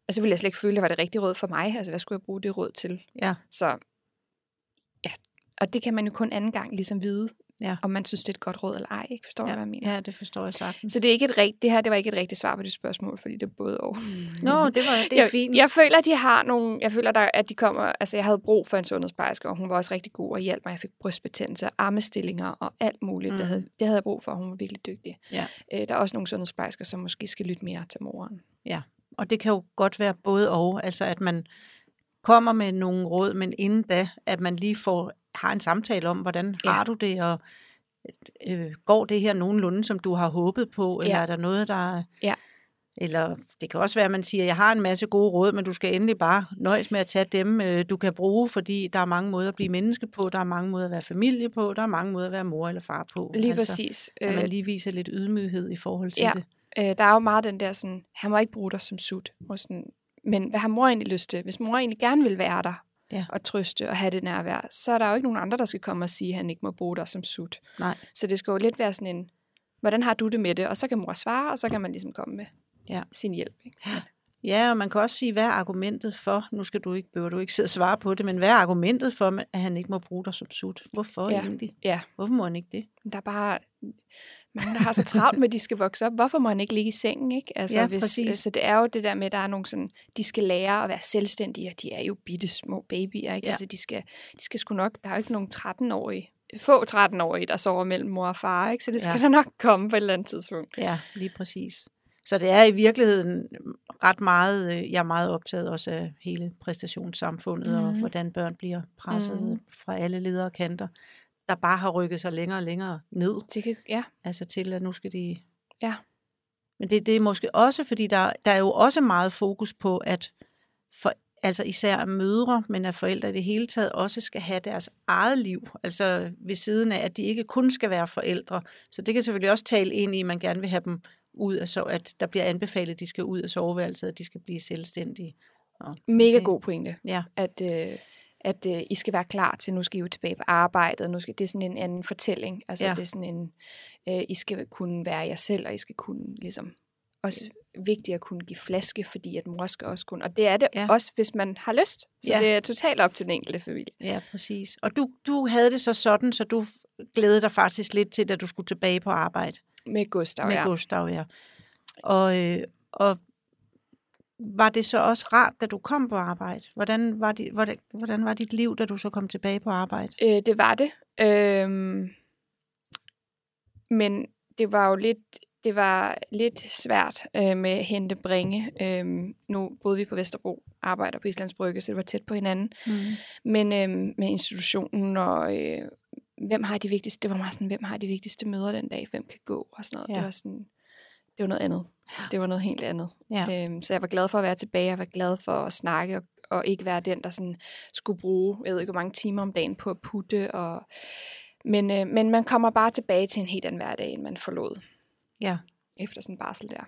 og så ville jeg slet ikke føle, at det var det rigtige råd for mig. Altså, hvad skulle jeg bruge det råd til? Ja. Så ja, og det kan man jo kun anden gang ligesom vide, Ja. om man synes, det er et godt råd eller ej. Ikke? Forstår du, hvad jeg mener? Ja, det forstår jeg sagtens. Så det, er ikke et rigt, det her det var ikke et rigtigt svar på det spørgsmål, fordi det er både og. Nå, det, var, det er jeg, fint. Jeg føler, at de har nogle, jeg føler, der, at de kommer, altså jeg havde brug for en sundhedsplejerske, og hun var også rigtig god og hjalp mig. Jeg fik brystbetændelse, armestillinger og alt muligt. Mm. Det, Mm. havde, det havde jeg brug for, og hun var virkelig dygtig. Ja. Øh, der er også nogle sundhedsplejersker, som måske skal lytte mere til moren. Og det kan jo godt være både og, altså at man kommer med nogle råd, men inden da, at man lige får har en samtale om, hvordan Ja. har du det, og øh, går det her nogenlunde, som du har håbet på, eller Ja. er der noget, der... Ja. Eller det kan også være, at man siger, jeg har en masse gode råd, men du skal endelig bare nøjes med at tage dem, øh, du kan bruge, fordi der er mange måder at blive menneske på, der er mange måder at være familie på, der er mange måder at være mor eller far på. Lige altså, præcis. At Øh, man lige viser lidt ydmyghed i forhold til Ja. det. Øh, der er jo meget den der sådan, han må ikke bruge dig som sut. Og sådan, men hvad har mor egentlig lyst til? Hvis mor egentlig gerne vil være der, Ja. og trøste og have det nærvær, så er der jo ikke nogen andre, der skal komme og sige, at han ikke må bruge dig som sut. Nej. Så det skal jo lidt være sådan en, hvordan har du det med det? Og så kan mor svare, og så kan man ligesom komme med Ja. sin hjælp. Ikke? Ja, og man kan også sige, hvad er argumentet for, nu skal du ikke, behøver du ikke sidde og svare på det, men hvad er argumentet for, at han ikke må bruge dig som sut? Hvorfor Ja. egentlig? Ja. Hvorfor må han ikke det? Der er bare mange, der har så travlt med, at de skal vokse op. Hvorfor må han ikke ligge i sengen, ikke? Altså, Ja, hvis, præcis. Så det er jo det der med, at der er nogle sådan, de skal lære at være selvstændige, og de er jo bitte små babyer, ikke? Ja. Altså, de skal, de skal sgu nok, der er jo ikke nogen 13-årige, få 13-årige, der sover mellem mor og far, ikke? Så det skal Ja. der nok komme på et eller andet tidspunkt. Ja, lige præcis. Så det er i virkeligheden ret meget, øh, jeg er meget optaget også af hele præstationssamfundet, mm. og Mhm. hvordan børn bliver presset mm. Fra alle ledere og kanter, der bare har rykket sig længere og længere ned, Det kan, ja, altså til at nu skal de... Ja. Men det, det er måske også, fordi der, der er jo også meget fokus på, at for, altså især mødre, men at forældre i det hele taget også skal have deres eget liv, altså ved siden af, at de ikke kun skal være forældre. Så det kan selvfølgelig også tale ind i, at man gerne vil have dem ud af så, at der bliver anbefalet, at de skal ud af soveværelset, at de skal blive selvstændige. Og mega det- god pointe. Ja, at, øh, at øh, I skal være klar til, nu skal I jo tilbage på arbejdet, nu skal, det er sådan en anden fortælling. Altså Ja. ja. det er sådan en, øh, I skal kunne være jer selv, og I skal kunne ligesom, også vigtigt at kunne give flaske, fordi at mor skal også kunne, og det er det Ja. ja. også, hvis man har lyst. Så Ja. ja. det er totalt op til den enkelte familie. ja, præcis. Og du, du havde det så sådan, så du glædede dig faktisk lidt til, da du skulle tilbage på arbejde. Med Gustav, med ja. Gustav, ja. Og, øh, og var det så også rart, da du kom på arbejde? Hvordan var, dit, hvordan, hvordan var dit liv, da du så kom tilbage på arbejde? Øh, det var det. Øhm, men det var jo lidt, det var lidt svært øh, med hente bringe. Øhm, nu boede vi på Vesterbro, arbejder på Islands Brygge, så det var tæt på hinanden. Mm. Men øhm, med institutionen og øh, hvem har de vigtigste, det var meget sådan, hvem har de vigtigste møder den dag, hvem kan gå og sådan noget. Ja. Det var sådan, det var noget andet. Det var noget helt andet. Ja. Øhm, så jeg var glad for at være tilbage, jeg var glad for at snakke og, og ikke være den, der sådan skulle bruge, jeg ved ikke hvor mange timer om dagen på at putte. Og, men, øh, men man kommer bare tilbage til en helt anden hverdag, end man forlod ja. efter sådan en barsel der.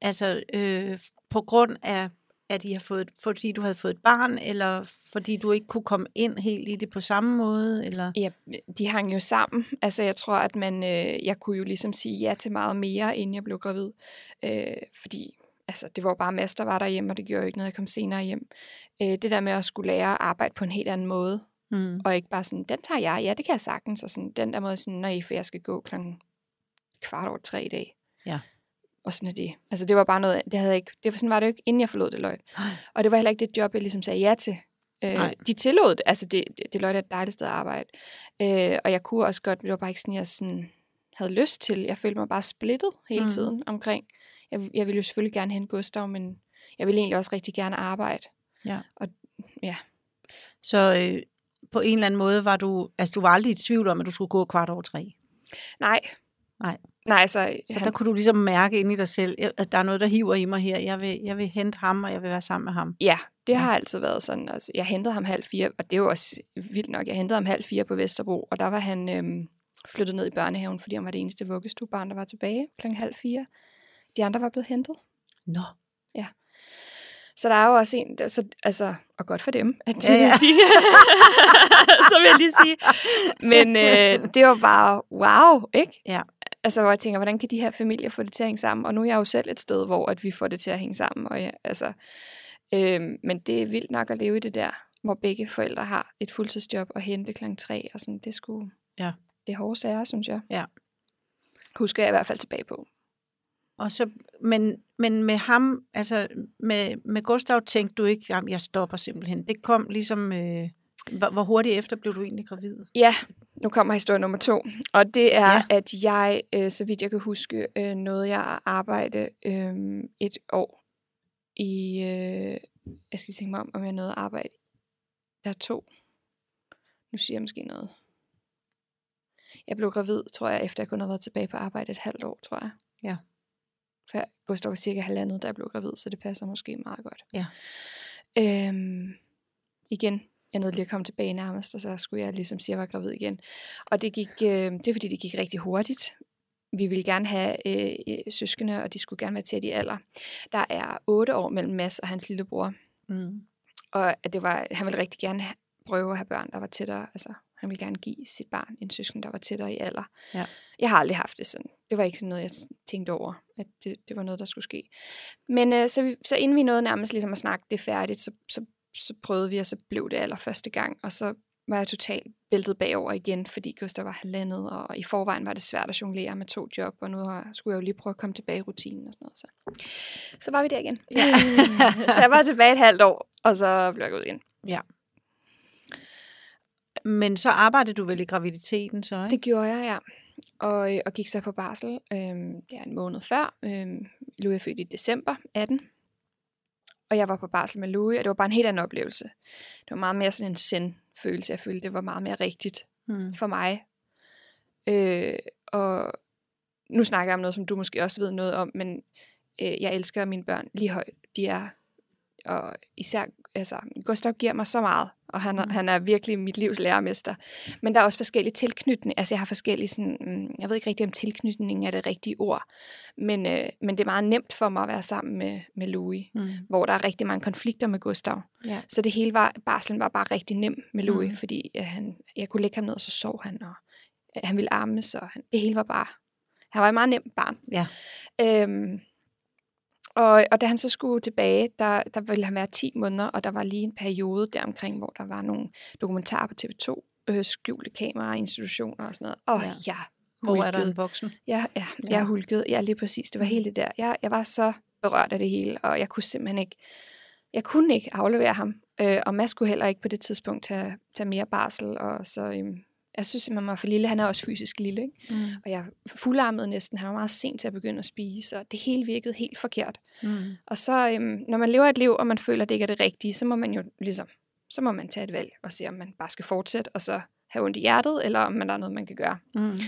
Altså øh, på grund af, at I har fået, fordi du havde fået et barn, eller fordi du ikke kunne komme ind helt i det på samme måde? Eller? Ja, de hang jo sammen. Altså, jeg tror, at man, øh, jeg kunne jo ligesom sige ja til meget mere, inden jeg blev gravid. Øh, fordi altså, det var bare Mads, der var derhjemme, og det gjorde jo ikke noget, jeg kom senere hjem. Øh, det der med at skulle lære at arbejde på en helt anden måde, Mm. og ikke bare sådan, den tager jeg, ja, det kan jeg sagtens, og sådan, den der måde sådan, nej, for jeg skal gå klokken kvart over tre i dag. Ja. Og sådan er det. Altså, det var bare noget, det havde jeg ikke, det var sådan var det jo ikke, inden jeg forlod det. Ej. Og det var heller ikke det job, jeg ligesom sagde ja til. Øh, Nej. de tillod det. Altså, det, det, det er et dejligt sted at arbejde. Øh, og jeg kunne også godt, det var bare ikke sådan, jeg sådan havde lyst til. Jeg følte mig bare splittet hele mm. tiden omkring. Jeg, jeg ville jo selvfølgelig gerne hente Gustav, men jeg ville egentlig også rigtig gerne arbejde. Ja. Og ja, Så øh, på en eller anden måde var du, altså du var aldrig i tvivl om, at du skulle gå kvart over tre. nej. Nej. Nej, altså, Så der kunne du ligesom mærke ind i dig selv, at der er noget, der hiver i mig her. Jeg vil, jeg vil hente ham, og jeg vil være sammen med ham. Ja, det Ja. har altid været sådan. Altså, jeg hentede ham halv fire, og det er jo også vildt nok. Jeg hentede ham halv fire på Vesterbro, og der var han øhm, flyttet ned i børnehaven, fordi han var det eneste vuggestuebarn, der var tilbage klokken halv fire. De andre var blevet hentet. Nå. Så der er jo også en, så, altså, og godt for dem, at de, Ja, ja. de så vil jeg lige sige. Men øh, det var bare wow, ikke? Ja. Altså, hvor jeg tænker, hvordan kan de her familier få det til at hænge sammen? Og nu er jeg jo selv et sted, hvor at vi får det til at hænge sammen. Og ja, altså, øh, men det er vildt nok at leve i det der, hvor begge forældre har et fuldtidsjob og hente klokken tre. Og sådan, det skulle, Ja. det er hårde sager, synes jeg. Ja. Husker jeg i hvert fald tilbage på. Og så, men, men med ham, altså med, med Gustav, tænkte du ikke, jamen jeg stopper simpelthen. Det kom ligesom, øh, hvor, hvor hurtigt efter blev du egentlig gravid? Ja, nu kommer historie nummer to. Og det er, Ja. at jeg, øh, så vidt jeg kan huske, øh, nåede jeg at arbejde øh, et år i... Øh, jeg skal tænke mig om, om jeg nåede at arbejde. Der er to. Nu siger jeg måske noget. Jeg blev gravid, tror jeg, efter jeg kun havde været tilbage på arbejde et halvt år, tror jeg. Ja. For Gustav var cirka halvandet, da jeg blev gravid, så det passer måske meget godt. Ja. Øhm, igen, jeg nåede lige at komme tilbage nærmest, og så skulle jeg ligesom sige, at jeg var gravid igen. Og det gik, øh, det er fordi, det gik rigtig hurtigt. Vi ville gerne have øh, øh, søskende, og de skulle gerne være tæt i alder. Der er otte år mellem Mads og hans lillebror, Mm. og at det var, han ville rigtig gerne prøve at have børn, der var tættere. Altså, han ville gerne give sit barn en søsken, der var tættere i alder. Ja. Jeg har aldrig haft det sådan. Det var ikke sådan noget, jeg tænkte over, at det, det var noget, der skulle ske. Men øh, så, vi, så inden vi nåede nærmest ligesom at snakke det færdigt, så, så, så prøvede vi, og så blev det allerførste gang. Og så var jeg totalt bæltet bagover igen, fordi Gustav var halvandet, og i forvejen var det svært at jonglere med to job, og nu skulle jeg jo lige prøve at komme tilbage i rutinen og sådan noget. Så, så var vi der igen. Ja. så jeg var tilbage et halvt år, og så blev jeg gået igen. Ja. Men så arbejdede du vel i graviditeten så, ikke? Det gjorde jeg, ja. Og, og gik så på barsel øh, ja, en måned før. Øh, Louis er født i december 18. Og jeg var på barsel med Louis, og det var bare en helt anden oplevelse. Det var meget mere sådan en send-følelse. Jeg følte, det var meget mere rigtigt Hmm. for mig. Øh, og nu snakker jeg om noget, som du måske også ved noget om, men øh, jeg elsker mine børn lige højt. De er, og især, altså, Gustav giver mig så meget, og han, mm. Han er virkelig mit livs lærermester. Men der er også forskellige tilknytninger. Altså, jeg har forskellige sådan, mm, jeg ved ikke rigtig, om tilknytning er det rigtige ord, men, øh, men det er meget nemt for mig at være sammen med, med Louis, Mm. hvor der er rigtig mange konflikter med Gustav. Ja. Så det hele var, barslen var bare rigtig nem med Louis, Mm. fordi øh, han, jeg kunne lægge ham ned, og så sov han, og øh, han ville ammes, og han, det hele var bare, han var et meget nemt barn. Ja. Øhm, og, og da han så skulle tilbage, der, der ville han være 10 måneder, og der var lige en periode deromkring, hvor der var nogle dokumentarer på TV2, øh, skjulte kameraer, institutioner og sådan noget. Og Ja. ja. jeg Hvor er der hulkede. en voksen? Ja, ja, Ja. jeg hulkede. Ja, lige præcis. Det var Mm. helt det der. Jeg, jeg var så berørt af det hele, og jeg kunne simpelthen ikke, jeg kunne ikke aflevere ham. Øh, og Mads kunne heller ikke på det tidspunkt tage, tage mere barsel, og så, øhm, jeg synes simpelthen, var for lille. Han er også fysisk lille, ikke? Mm. Og jeg fuldarmede næsten. Han var meget sent til at begynde at spise, og det hele virkede helt forkert. Mm. Og så, øhm, når man lever et liv, og man føler, at det ikke er det rigtige, så må man jo ligesom, så må man tage et valg og se, om man bare skal fortsætte, og så have ondt i hjertet, eller om man der er noget, man kan gøre. Mm.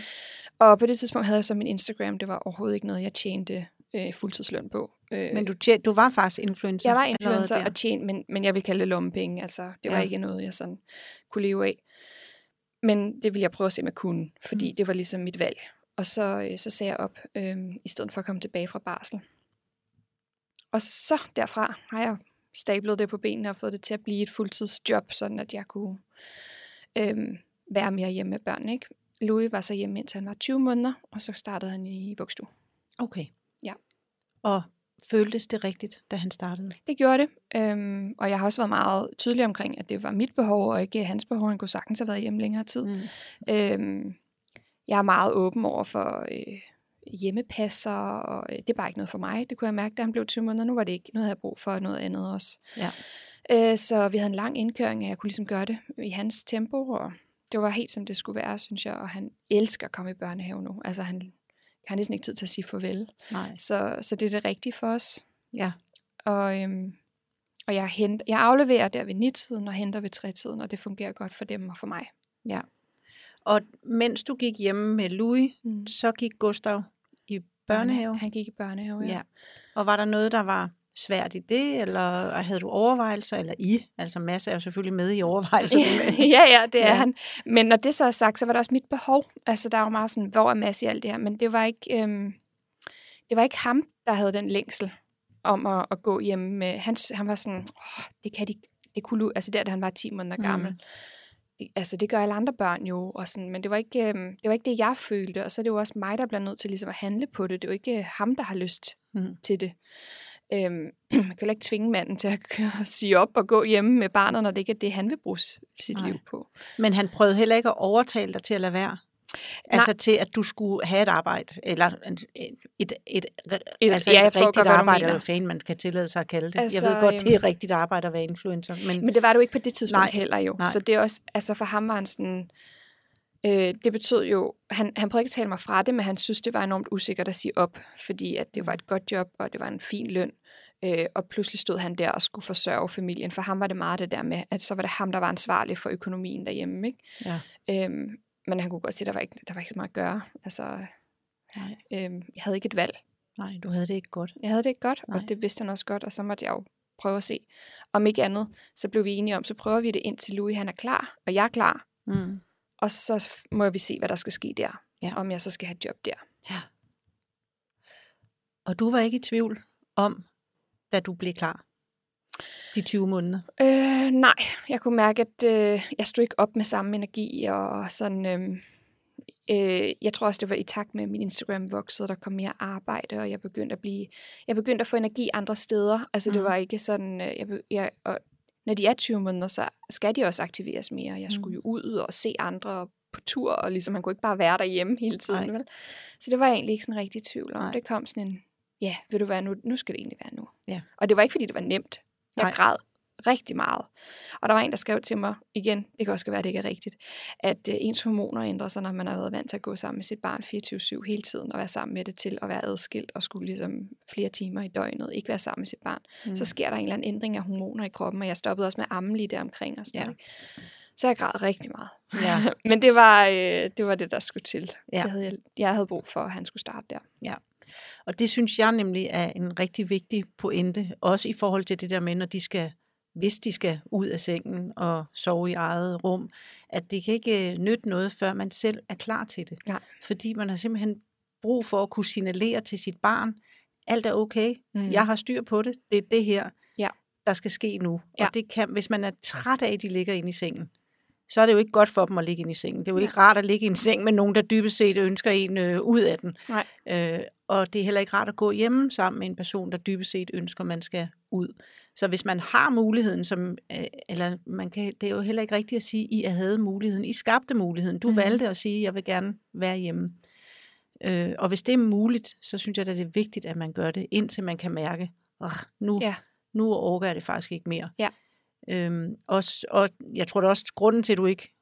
Og på det tidspunkt havde jeg så min Instagram. Det var overhovedet ikke noget, jeg tjente øh, fuldtidsløn på. Øh, Men du, tjente, du var faktisk influencer? jeg var influencer og tjente, men, men jeg vil kalde det lommepenge. Altså, det var Ja. ikke noget, jeg sådan kunne leve af. Men det ville jeg prøve at se, om jeg kunne, fordi Mm. det var ligesom mit valg. Og så, øh, så sagde jeg op, øh, i stedet for at komme tilbage fra barsel. Og så derfra har jeg stablet det på benene og fået det til at blive et fuldtidsjob, sådan at jeg kunne øh, være mere hjemme med børn. Ikke? Louis var så hjemme, indtil han var 20 måneder, og så startede han i vuggestue. Okay. Ja. Og føltes det rigtigt, da han startede? Det gjorde det, øhm, og jeg har også været meget tydelig omkring, at det var mit behov, og ikke hans behov. Han kunne sagtens have været hjemme længere tid. Mm. Øhm, jeg er meget åben over for øh, hjemmepasser, og øh, det er bare ikke noget for mig. Det kunne jeg mærke, da han blev 20 måneder. Nu var det ikke noget, jeg havde brug for, noget andet også. Ja. Øh, så vi havde en lang indkøring, og jeg kunne ligesom gøre det i hans tempo, og det var helt som det skulle være, synes jeg. Og han elsker at komme i børnehave nu. Altså han har næsten ikke tid til at sige farvel. Nej. Så, så det er det rigtige for os. Ja. Og, øhm, og jeg, henter, jeg afleverer der ved nittiden og henter ved trætiden, og det fungerer godt for dem og for mig. Ja. Og mens du gik hjemme med Louis, Mm. så gik Gustav i børnehave? Han gik i børnehave, ja. Ja. Og var der noget, der var svært i det, eller havde du overvejelser, eller I? Altså Mads er jo selvfølgelig med i overvejelser. ja, ja, det er Ja. han. Men når det så er sagt, så var det også mit behov. Altså, der er jo meget sådan, hvor er Mads i alt det her? Men det var ikke, øhm, det var ikke ham, der havde den længsel om at, at gå hjemme med... Han, han var sådan, oh, det kan de... Det kunne, altså der, da han var 10 måneder Mm. gammel. Det, altså, det gør alle andre børn jo. Og sådan, men det var, ikke, øhm, det var ikke det, jeg følte. Og så er det jo også mig, der bliver nødt til ligesom at handle på det. Det er jo ikke ham, der har lyst Mm. til det. Øhm, man kan heller ikke tvinge manden til at sige op og gå hjemme med barnet, når det ikke er det, han vil bruge sit Nej. liv på. Men han prøvede heller ikke at overtale dig til at lade være? Altså til, at du skulle have et arbejde, eller et, et, et, Et- altså ja, et rigtigt godt, du arbejde, eller hvad fanden man kan tillade sig at kalde det. Altså, jeg ved godt, det er øhm, rigtigt arbejde at være influencer, men, Men det var jo ikke på det tidspunkt Nej. Nej. heller jo. Nej. Så det er også, altså for ham var han sådan, øh, det betød jo, han, han prøvede ikke at tale mig fra det, men han synes, det var enormt usikkert at sige op, fordi at det var et godt job, og det var en fin løn. Øh, og pludselig stod han der og skulle forsørge familien. For ham var det meget det der med, at så var det ham, der var ansvarlig for økonomien derhjemme. Ikke? ja. Øhm, men han kunne godt se, at der var ikke, der var ikke så meget at gøre. Altså, Nej. øhm, jeg havde ikke et valg. Nej, du havde det ikke godt. Jeg havde det ikke godt, Nej. og det vidste han også godt, og så måtte jeg jo prøve at se. Om ikke andet, så blev vi enige om, så prøver vi det indtil Louis han er klar, og jeg er klar. Mm. Og så må vi se, hvad der skal ske der. Ja. Om jeg så skal have et job der. Ja. Og du var ikke i tvivl om, da du blev klar? De 20 måneder? Øh, nej, jeg kunne mærke, at øh, jeg stod ikke op med samme energi, og sådan... Øh, øh, jeg tror også, det var i takt med, at min Instagram voksede, der kom mere arbejde, og jeg begyndte at blive... Jeg begyndte at få energi andre steder. Altså, det Mhm. var ikke sådan... Øh, jeg, jeg, og når de er 20 måneder, så skal de også aktiveres mere. Jeg skulle jo ud og se andre på tur, og ligesom han kunne ikke bare være derhjemme hele tiden. Nej. Vel? Så det var jeg egentlig ikke sådan rigtig i tvivl om. Nej. Det kom sådan en, ja, vil du være nu, nu skal det egentlig være nu. Ja. Og det var ikke, fordi det var nemt. Jeg Nej. Nej. græd rigtig meget. Og der var en, der skrev til mig, igen, det kan også være, at det ikke er rigtigt, at øh, ens hormoner ændrer sig, når man har været vant til at gå sammen med sit barn 24-7 hele tiden, og være sammen med det til at være adskilt, og skulle ligesom flere timer i døgnet, ikke være sammen med sit barn. Mm. Så sker der en eller anden ændring af hormoner i kroppen, og jeg stoppede også med amme lige der omkring. Og sådan Ja. ikke? Så jeg græd rigtig meget. Ja. Men det var, øh, det var det, der skulle til. Ja. Det havde jeg, jeg havde brug for, at han skulle starte der. Og det synes jeg nemlig er en rigtig vigtig pointe, også i forhold til det der med, når de skal, hvis de skal ud af sengen og sove i eget rum, at det kan ikke øh, nytte noget, før man selv er klar til det. Nej. Fordi man har simpelthen brug for at kunne signalere til sit barn, alt er okay, mm. jeg har styr på det, det er det her, Ja. der skal ske nu. Ja. Og det kan, hvis man er træt af, at de ligger inde i sengen, så er det jo ikke godt for dem at ligge inde i sengen. Det er jo ikke rart at ligge i en seng med nogen, der dybest set ønsker en øh, ud af den. Nej. Øh, og det er heller ikke rart at gå hjemme sammen med en person, der dybest set ønsker, man skal ud. Så hvis man har muligheden, som, øh, eller man kan, det er jo heller ikke rigtigt at sige, I havde muligheden. I skabte muligheden. Du mm-hmm. valgte at sige, jeg vil gerne være hjemme. Øh, og hvis det er muligt, så synes jeg, at det er vigtigt, at man gør det, indtil man kan mærke, "Åh, nu, Ja. nu overgår jeg det faktisk ikke mere. Ja. Øhm, og, og jeg tror da også, grunden til, at du ikke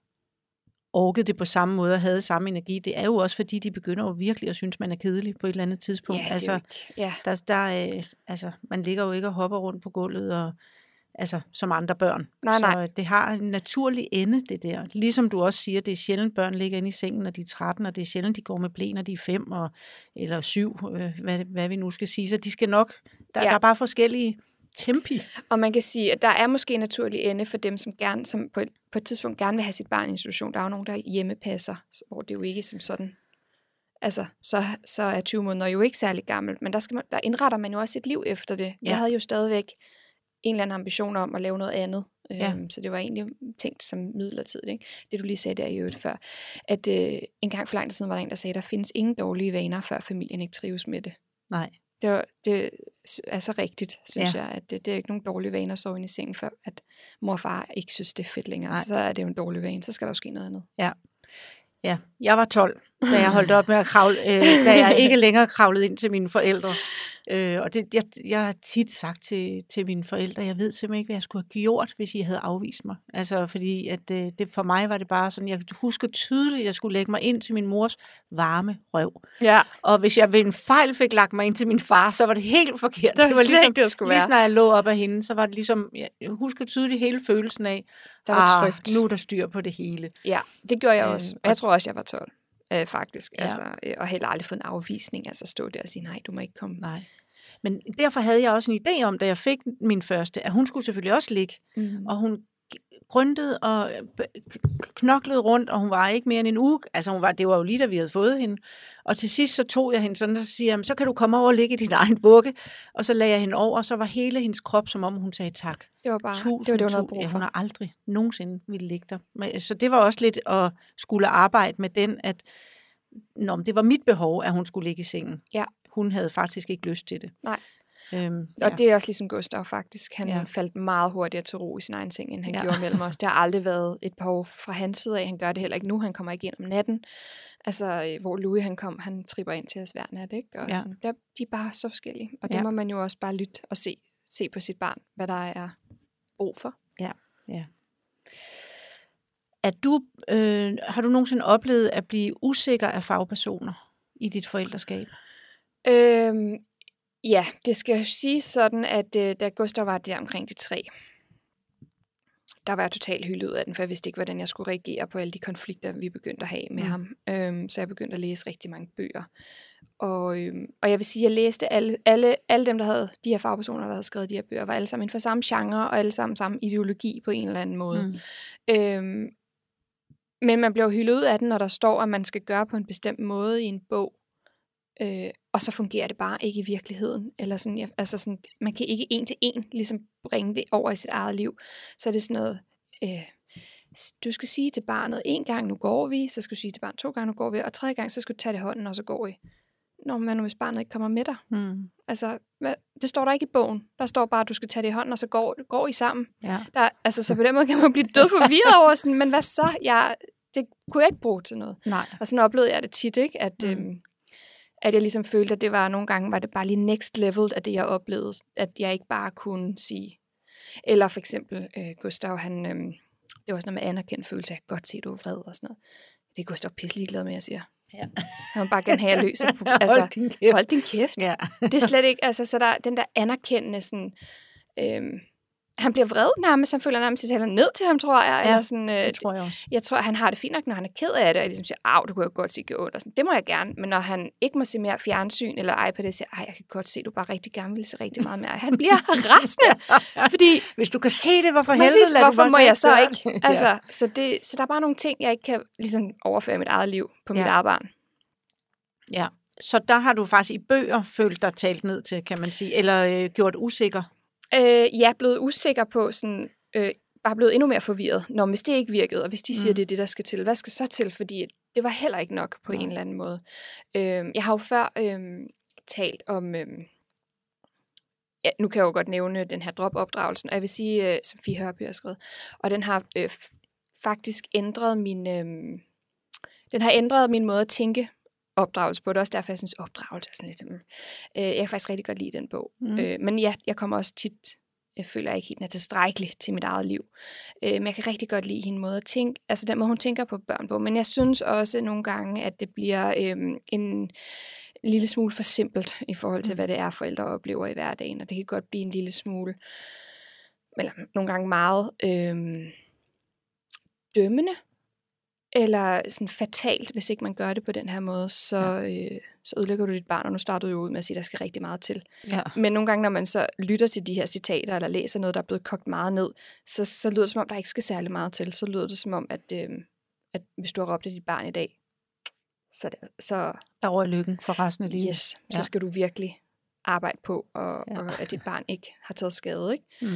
orkede det på samme måde og havde samme energi, det er jo også, fordi de begynder jo virkelig at synes, man er kedelig på et eller andet tidspunkt. Ja, altså, ja. der, der er, altså, man ligger jo ikke og hopper rundt på gulvet og, altså, som andre børn. Nej, nej. Så øh, det har en naturlig ende, det der. Ligesom du også siger, det er sjældent, børn ligger inde i sengen, når de er 13, og det er sjældent, de går med blæ, når de er 5 og, eller 7, øh, hvad, hvad vi nu skal sige. Så de skal nok, der, Ja. der er bare forskellige tempi. Og man kan sige, at der er måske en naturlig ende for dem, som, gerne, som på, et, på et tidspunkt gerne vil have sit barn i institution. Der er jo nogen, der hjemmepasser, hvor det jo ikke som sådan... Altså, så, så er 20 måneder jo ikke særlig gammelt, men der, skal man, der indretter man jo også sit liv efter det. Ja. Jeg havde jo stadigvæk en eller anden ambition om at lave noget andet. Ja. Øhm, så det var egentlig tænkt som midlertidigt. Ikke? Det du lige sagde der i øvrigt før. At øh, en gang for lang tid siden var der en, der sagde, at der findes ingen dårlige vaner, før familien ikke trives med det. Nej. Det, var, det er så rigtigt, synes Ja. ja. jeg, at det, det er ikke nogen dårlige vaner at sove inde i sengen, før at mor og far ikke synes, det er fedt længere. Nej. Så er det jo en dårlig vane, så skal der jo ske noget andet. Ja, jeg var 12, da jeg holdt op med at kravle, øh, da jeg ikke længere kravlede ind til mine forældre. Øh, og det, jeg, jeg har tit sagt til, til mine forældre, jeg ved simpelthen ikke, hvad jeg skulle have gjort, hvis I havde afvist mig. Altså, fordi at, øh, det, for mig var det bare sådan, jeg husker tydeligt, at jeg skulle lægge mig ind til min mors varme røv. Ja, Og hvis jeg ved en fejl fik lagt mig ind til min far, så var det helt forkert. det var, slet ligesom, ikke, det skulle lige være. når jeg lå op af hende, så var det ligesom, jeg husker tydeligt hele følelsen af, Der var ah, trygt. nu er der styr på det hele. Ja, det gjorde jeg Øh, også. Og og- jeg tror også, jeg var 12, øh, faktisk. Ja. Altså, øh, og heller aldrig fået en afvisning. Altså stå der og sige, nej, du må ikke komme. Nej. Men derfor havde jeg også en idé om, da jeg fik min første, at hun skulle selvfølgelig også ligge. Mm. Og hun g- gründede og øh, knoklede rundt, og hun var ikke mere end en uge. Altså, hun var, det var jo lige, da vi havde fået hende. Og til sidst så tog jeg hende sådan, og så siger jeg, så kan du komme over og ligge i din egen vugge. Og så lagde jeg hende over, og så var hele hendes krop, som om hun sagde tak. Det var bare, Tusind, det var det, hun havde brug ja, for. hun har aldrig nogensinde ville ligge der. Men, så det var også lidt at skulle arbejde med den, at nå, det var mit behov, at hun skulle ligge i sengen. Ja. Hun havde faktisk ikke lyst til det. Nej. Øhm, Og det er også ligesom Gustav faktisk. Han Ja. ja. faldt meget hurtigere til ro i sin egen seng, end han Ja. ja. gjorde mellem os. Det har aldrig været et behov fra hans side af. Han gør det heller ikke nu. Han kommer ikke ind om natten. Altså, øh, hvor Louis han kom, han tripper ind til os hver nat, ikke? Og Ja. sådan, der, de er bare så forskellige. Og det Ja. må man jo også bare lytte og se, se på sit barn, hvad der er brug for. At du, øh, har du nogensinde oplevet at blive usikker af fagpersoner i dit forældreskab? Øhm, ja, det skal jo sige sådan, at øh, da Gustav var der omkring de tre, der var jeg totalt hyldet ud af den, for jeg vidste ikke, hvordan jeg skulle reagere på alle de konflikter, vi begyndte at have med Mm. ham. Øhm, så jeg begyndte at læse rigtig mange bøger. Og, øhm, og jeg vil sige, at jeg læste alle, alle, alle dem, der havde, de her fagpersoner, der havde skrevet de her bøger, var alle sammen inden for samme genre, og alle sammen samme ideologi på en eller anden måde. Mm. Øhm, men man bliver hyldet ud af den, når der står, at man skal gøre på en bestemt måde i en bog. Øh, og så fungerer det bare ikke i virkeligheden. Eller sådan, ja, altså sådan, man kan ikke en til en ligesom bringe det over i sit eget liv. Så er det sådan noget, øh, du skal sige til barnet en gang, nu går vi, så skal du sige til barnet to gange, nu går vi, og tredje gang, så skal du tage det i hånden, og så går I. når man hvis barnet ikke kommer med dig? Mm. Altså, hvad, det står der ikke i bogen. Der står bare, at du skal tage det i hånden, og så går, går I sammen. Ja. Der, altså, så på den måde kan man blive død forvirret over sådan, men hvad så? Jeg, det kunne jeg ikke bruge til noget. Nej. Og sådan oplevede jeg det tit, ikke? At, mm. øhm, at jeg ligesom følte, at det var nogle gange, var det bare lige next level af det, jeg oplevede. At jeg ikke bare kunne sige. Eller for eksempel, øh, Gustav, han, øhm, det var også noget med anerkendt følelse. Jeg kan godt se, at du er vred og sådan noget. Det er Gustav pisselig glad med, jeg siger. Ja. Han vil bare gerne have, at jeg løser. Altså, Hold din kæft. hold din kæft. Ja. Det er slet ikke, altså, så der er den der anerkendende sådan, øhm, han bliver vred nærmest, han føler nærmest, at jeg taler ned til ham, tror jeg. Ja, eller sådan, øh, Det tror jeg også. jeg tror, han har det fint nok, når han er ked af det, og ligesom siger, af, du kunne godt sige, det ondt. Og sådan, det må jeg gerne. Men når han ikke må se mere fjernsyn eller iPad, siger ej, jeg kan godt se, du bare rigtig gerne vil se rigtig meget mere. Han bliver rasende, fordi Hvis du kan se det, hvorfor Præcis, helvede lader du hvorfor må jeg så ikke? Altså, ja. så, det, så der er bare nogle ting, jeg ikke kan ligesom, overføre i mit eget liv på mit Ja. barn. ja. Så der har du faktisk i bøger følt dig talt ned til, kan man sige, eller øh, gjort usikker. Øh, jeg er blevet usikker på, sådan, øh, bare blevet endnu mere forvirret. Når hvis det ikke virkede, og hvis de siger, Mm. det er det, der skal til, hvad skal så til? Fordi det var heller ikke nok på Nej. en eller anden måde. Øh, jeg har jo før øh, talt om... Øh, ja, nu kan jeg jo godt nævne den her drop-opdragelsen, og jeg vil sige, øh, som Fie Hørby har skrevet, og den har øh, faktisk ændret min... Øh, den har ændret min måde at tænke opdragelse på. Det er også derfor, jeg synes, opdragelse er sådan lidt... Mm. Øh, jeg kan faktisk rigtig godt lide den bog. Mm. Øh, men ja, jeg kommer også tit... Jeg føler jeg ikke helt, den er tilstrækkelig til mit eget liv. Øh, men jeg kan rigtig godt lide hende måde at tænke, altså den måde, hun tænker på børn på. Men jeg synes også nogle gange, at det bliver øh, en lille smule for simpelt i forhold til, Mm. hvad det er, forældre oplever i hverdagen. Og det kan godt blive en lille smule, eller nogle gange meget øh, dømmende, eller sådan fatalt, hvis ikke man gør det på den her måde, så, ja. øh, så ødelægger du dit barn, og nu startede du jo ud med at sige, at der skal rigtig meget til. Ja. Men nogle gange, når man så lytter til de her citater, eller læser noget, der er blevet kogt meget ned, så, så lyder det som om, der ikke skal særlig meget til. Så lyder det som om, at, øh, at hvis du har råbt af dit barn i dag, så, det, så, Der røg lykken for resten af livet. yes, så Ja. skal du virkelig arbejde på, og, ja. og at dit barn ikke har taget skade. Ikke? Mm.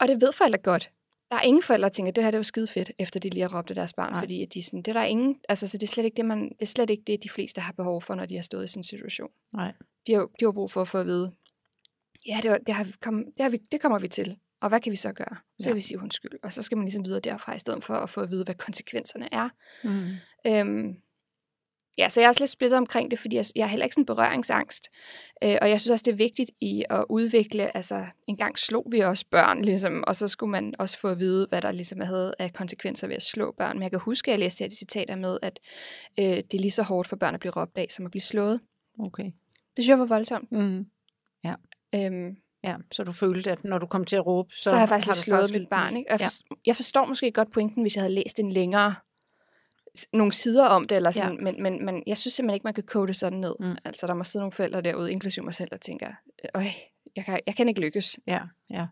Og det ved forældre godt. Der er ingen forældre, der tænker, det her det var skide fedt, efter de lige har råbt deres barn, Nej. fordi at de sådan, det er der ingen, altså så det er slet ikke det, man, det er slet ikke det, de fleste har behov for, når de har stået i sådan en situation. Nej. De har, de har brug for at få at vide, ja, det, var, det, har vi kom, det, har vi, det kommer vi til, og hvad kan vi så gøre? Så Ja. kan vi sige undskyld, og så skal man ligesom videre derfra, i stedet for at få at vide, hvad konsekvenserne er. Mm. Øhm, ja, så jeg er også lidt splittet omkring det, fordi jeg, jeg er heller ikke sådan berøringsangst. Øh, og jeg synes også, det er vigtigt i at udvikle, altså en gang slog vi også børn, ligesom, og så skulle man også få at vide, hvad der ligesom havde af konsekvenser ved at slå børn. Men jeg kan huske, at jeg læste her de citater med, at øh, det er lige så hårdt for børn at blive råbt af, som at blive slået. Okay. Det synes jeg var voldsomt. Mm. Øhm, Ja, så du følte, at når du kom til at råbe, så, så, har jeg faktisk har slået mit barn. Ikke? Og jeg, Ja. for, jeg forstår måske godt pointen, hvis jeg havde læst en længere nogle sider om det, eller sådan, Ja. men, men, men jeg synes simpelthen ikke, man kan kode det sådan ned. Mm. Altså, der må sidde nogle forældre derude, inklusive mig selv, der tænker, øj, jeg kan, jeg kan ikke lykkes. Ja, ja.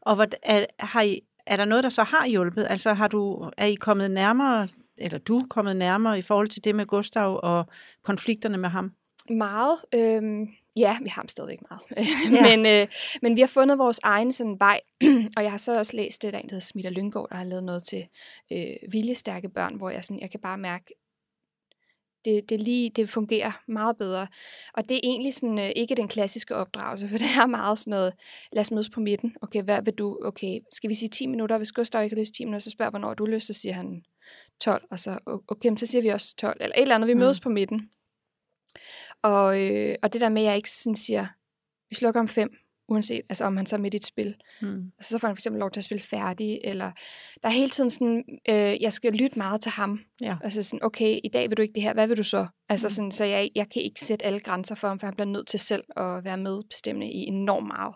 Og hvad, er, har I, er der noget, der så har hjulpet? Altså har du, er I kommet nærmere, eller du kommet nærmere i forhold til det med Gustav og konflikterne med ham? Meget. Øhm, ja, vi har ham stadigvæk meget. Ja. men, øh, men vi har fundet vores egen sådan vej, og jeg har så også læst det, der er en, der hedder Smitter Lyngård, der har lavet noget til øh, viljestærke børn, hvor jeg, sådan, jeg kan bare mærke, det, det, lige, det fungerer meget bedre. Og det er egentlig sådan, øh, ikke den klassiske opdragelse, for det er meget sådan noget, lad os mødes på midten. Okay, hvad vil du? Okay, skal vi sige 10 minutter? Hvis Gustav ikke har lyst 10 minutter, så spørger hvornår du har lyst, så siger han 12, og så, okay, så siger vi også 12, eller et eller andet, vi Mm. mødes på midten. Og, øh, og det der med, at jeg ikke sådan siger, vi slukker om fem, uanset altså om han så er midt i et spil. Mm. Altså, så får han for eksempel lov til at spille færdig, eller der er hele tiden sådan, øh, jeg skal lytte meget til ham. Ja. Altså sådan, okay, i dag vil du ikke det her, hvad vil du så? Altså Mm. sådan, så jeg, jeg kan ikke sætte alle grænser for ham, for han bliver nødt til selv at være medbestemmende i enormt meget.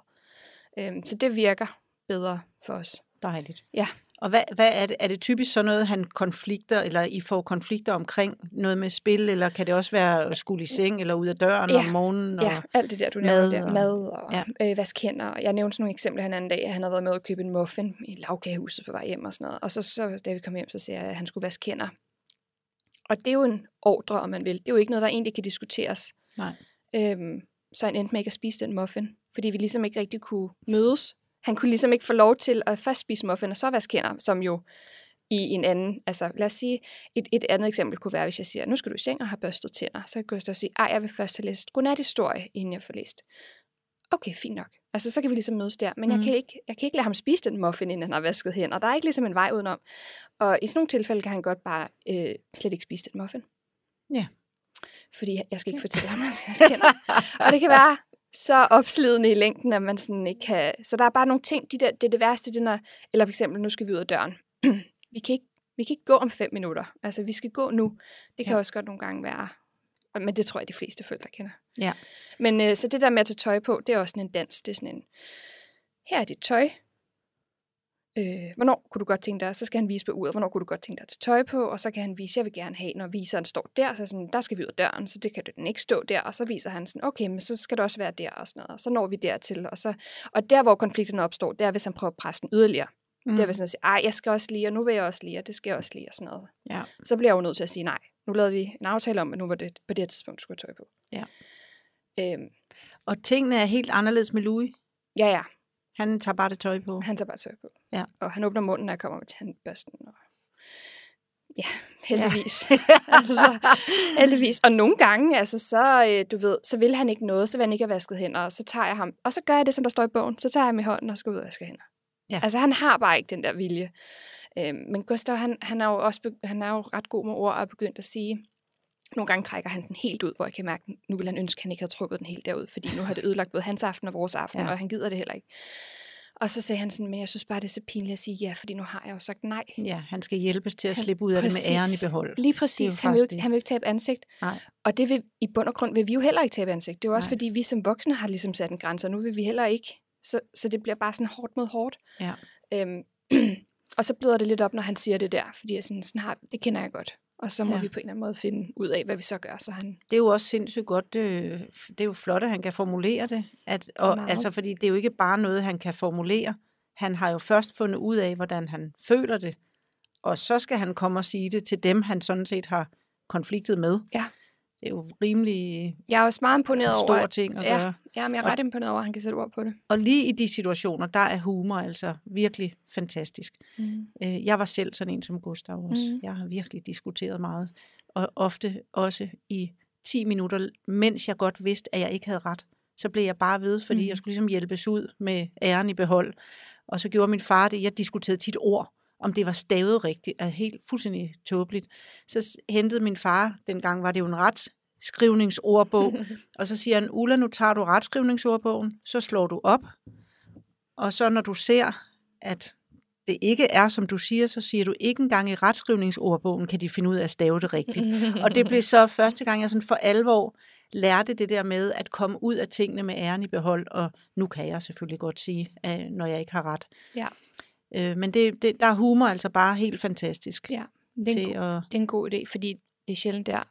Øhm, så det virker bedre for os. Dejligt. Ja. Og hvad, hvad er, det, er det typisk sådan noget, han konflikter, eller I får konflikter omkring noget med spil, eller kan det også være skulle i seng, eller ud af døren Ja. om morgenen? Og, Ja, alt det der, du mad nævner der. og- Mad og Ja. øh, vask hænder. Jeg nævnte sådan nogle eksempler den anden dag, at han havde været med at købe en muffin i lavkagehuset på vej hjem og sådan noget. Og så, så da vi kom hjem, så siger jeg, at han skulle vaske hænder. Og det er jo en ordre, om man vil. Det er jo ikke noget, der egentlig kan diskuteres. Nej. Øhm, så han endte med ikke at spise den muffin, fordi vi ligesom ikke rigtig kunne mødes. Han kunne ligesom ikke få lov til at først spise muffin og så vaske hænder, som jo i en anden, altså lad os sige, et, et andet eksempel kunne være, hvis jeg siger, nu skal du i seng og have børstet tænder, så kan Gustav sige, ej, jeg vil først have læst godnat-historie, inden jeg får læst. Okay, fint nok. Altså, så kan vi ligesom mødes der. Men mm. jeg, kan ikke, jeg kan ikke lade ham spise den muffin, inden han har vasket hænder. Der er ikke ligesom en vej udenom. Og i sådan nogle tilfælde kan han godt bare øh, slet ikke spise den muffin. Ja. Fordi jeg skal ikke fortælle ham, at han skal vaske hænder. Og det kan være så opslidende i længden, at man sådan ikke kan... Så der er bare nogle ting, de der, det er det værste, det når... Eller for eksempel, nu skal vi ud af døren. vi, kan ikke, vi kan ikke gå om fem minutter. Altså, vi skal gå nu. Det kan ja. også godt nogle gange være men det tror jeg, de fleste forældre kender. Ja. Men øh, så det der med at tage tøj på, det er også sådan en dans. Det er sådan en, her er dit tøj. Øh, hvornår kunne du godt tænke dig, så skal han vise på uret, hvornår kunne du godt tænke dig tage tøj på, og så kan han vise, jeg vil gerne have, når viseren står der, så sådan, der skal vi ud af døren, så det kan den ikke stå der, og så viser han sådan, okay, men så skal det også være der, og sådan noget, og så når vi dertil, og, så, og der, hvor konflikterne opstår, det er, hvis han prøver at presse den yderligere. Mm. Det er, hvis han siger, ej, jeg skal også lige, og nu vil jeg også lige, og det skal jeg også lige, og sådan noget. Ja. Så bliver jeg jo nødt til at sige nej. Nu lavede vi en aftale om, at nu var det på det her tidspunkt, du skulle tøj på. Ja. Øhm, Og tingene er helt anderledes med Louis. ja, ja. Han tager bare det tøj på. Han tager bare tøj på. Ja. Og han åbner munden, når jeg kommer med tandbørsten. Og... Ja, heldigvis. Ja. altså, heldigvis. Og nogle gange, altså, så, øh, du ved, så vil han ikke noget, så vil han ikke have vasket hænder, og så tager jeg ham, og så gør jeg det, som der står i bogen, så tager jeg ham i hånden og skal ud og vaske hænder. Ja. Altså, han har bare ikke den der vilje. Øhm, men Gustav, han, han, er jo også han er jo ret god med ord og er begyndt at sige, nogle gange trækker han den helt ud, hvor jeg kan mærke, nu vil han ønske, at han ikke havde trukket den helt derud, fordi nu har det ødelagt både hans aften og vores aften, Ja. og han gider det heller ikke. Og så sagde han sådan, men jeg synes bare, det er så pinligt at sige ja, fordi nu har jeg jo sagt nej. Ja, han skal hjælpes til at Han- slippe ud af det med præcis. æren i behold. Lige præcis. Han vil, ikke, han vil ikke tabe ansigt. Nej. Og det vil, i bund og grund vil vi jo heller ikke tabe ansigt. Det er jo også, Nej. fordi vi som voksne har ligesom sat en grænse, og nu vil vi heller ikke. Så, så det bliver bare sådan hårdt mod hårdt. Ja. Øhm, og så bløder det lidt op, når han siger det der, fordi jeg sådan, sådan har, det kender jeg godt. Og så må Ja. vi på en eller anden måde finde ud af, hvad vi så gør. Så han, Det er jo også sindssygt godt. øh, Det er jo flot, at han kan formulere det. At, og, Meget. altså, fordi det er jo ikke bare noget, han kan formulere. Han har jo først fundet ud af, hvordan han føler det. Og så skal han komme og sige det til dem, han sådan set har konfliktet med. Ja. Det er jo rimelig jeg er også meget imponeret over, stor at, ting at ja. gøre. ja, men jeg er ret imponeret over, at han kan sætte ord på det. Og lige i de situationer, der er humor altså virkelig fantastisk. Mm. Øh, Jeg var selv sådan en som Gustav også. Mhm. Jeg har virkelig diskuteret meget. Og ofte også i 10 minutter, mens jeg godt vidste, at jeg ikke havde ret. Så blev jeg bare ved, fordi Mhm. jeg skulle ligesom hjælpes ud med æren i behold. Og så gjorde min far det. Jeg diskuterede tit ord, om det var stavet rigtigt. Er helt fuldstændig tåbeligt. Så hentede min far, dengang var det jo en retskrivningsordbog, og så siger han, Ulla, nu tager du retskrivningsordbogen, så slår du op, og så når du ser, at det ikke er, som du siger, så siger du ikke engang i retskrivningsordbogen, kan de finde ud af at stave det rigtigt. Og det blev så første gang, jeg sådan for alvor lærte det der med at komme ud af tingene med æren i behold, og nu kan jeg selvfølgelig godt sige, når jeg ikke har ret. Ja. Øh, men det, det, der er humor altså bare helt fantastisk Ja, det er, en til god, at... det er en god idé, fordi det er sjældent der,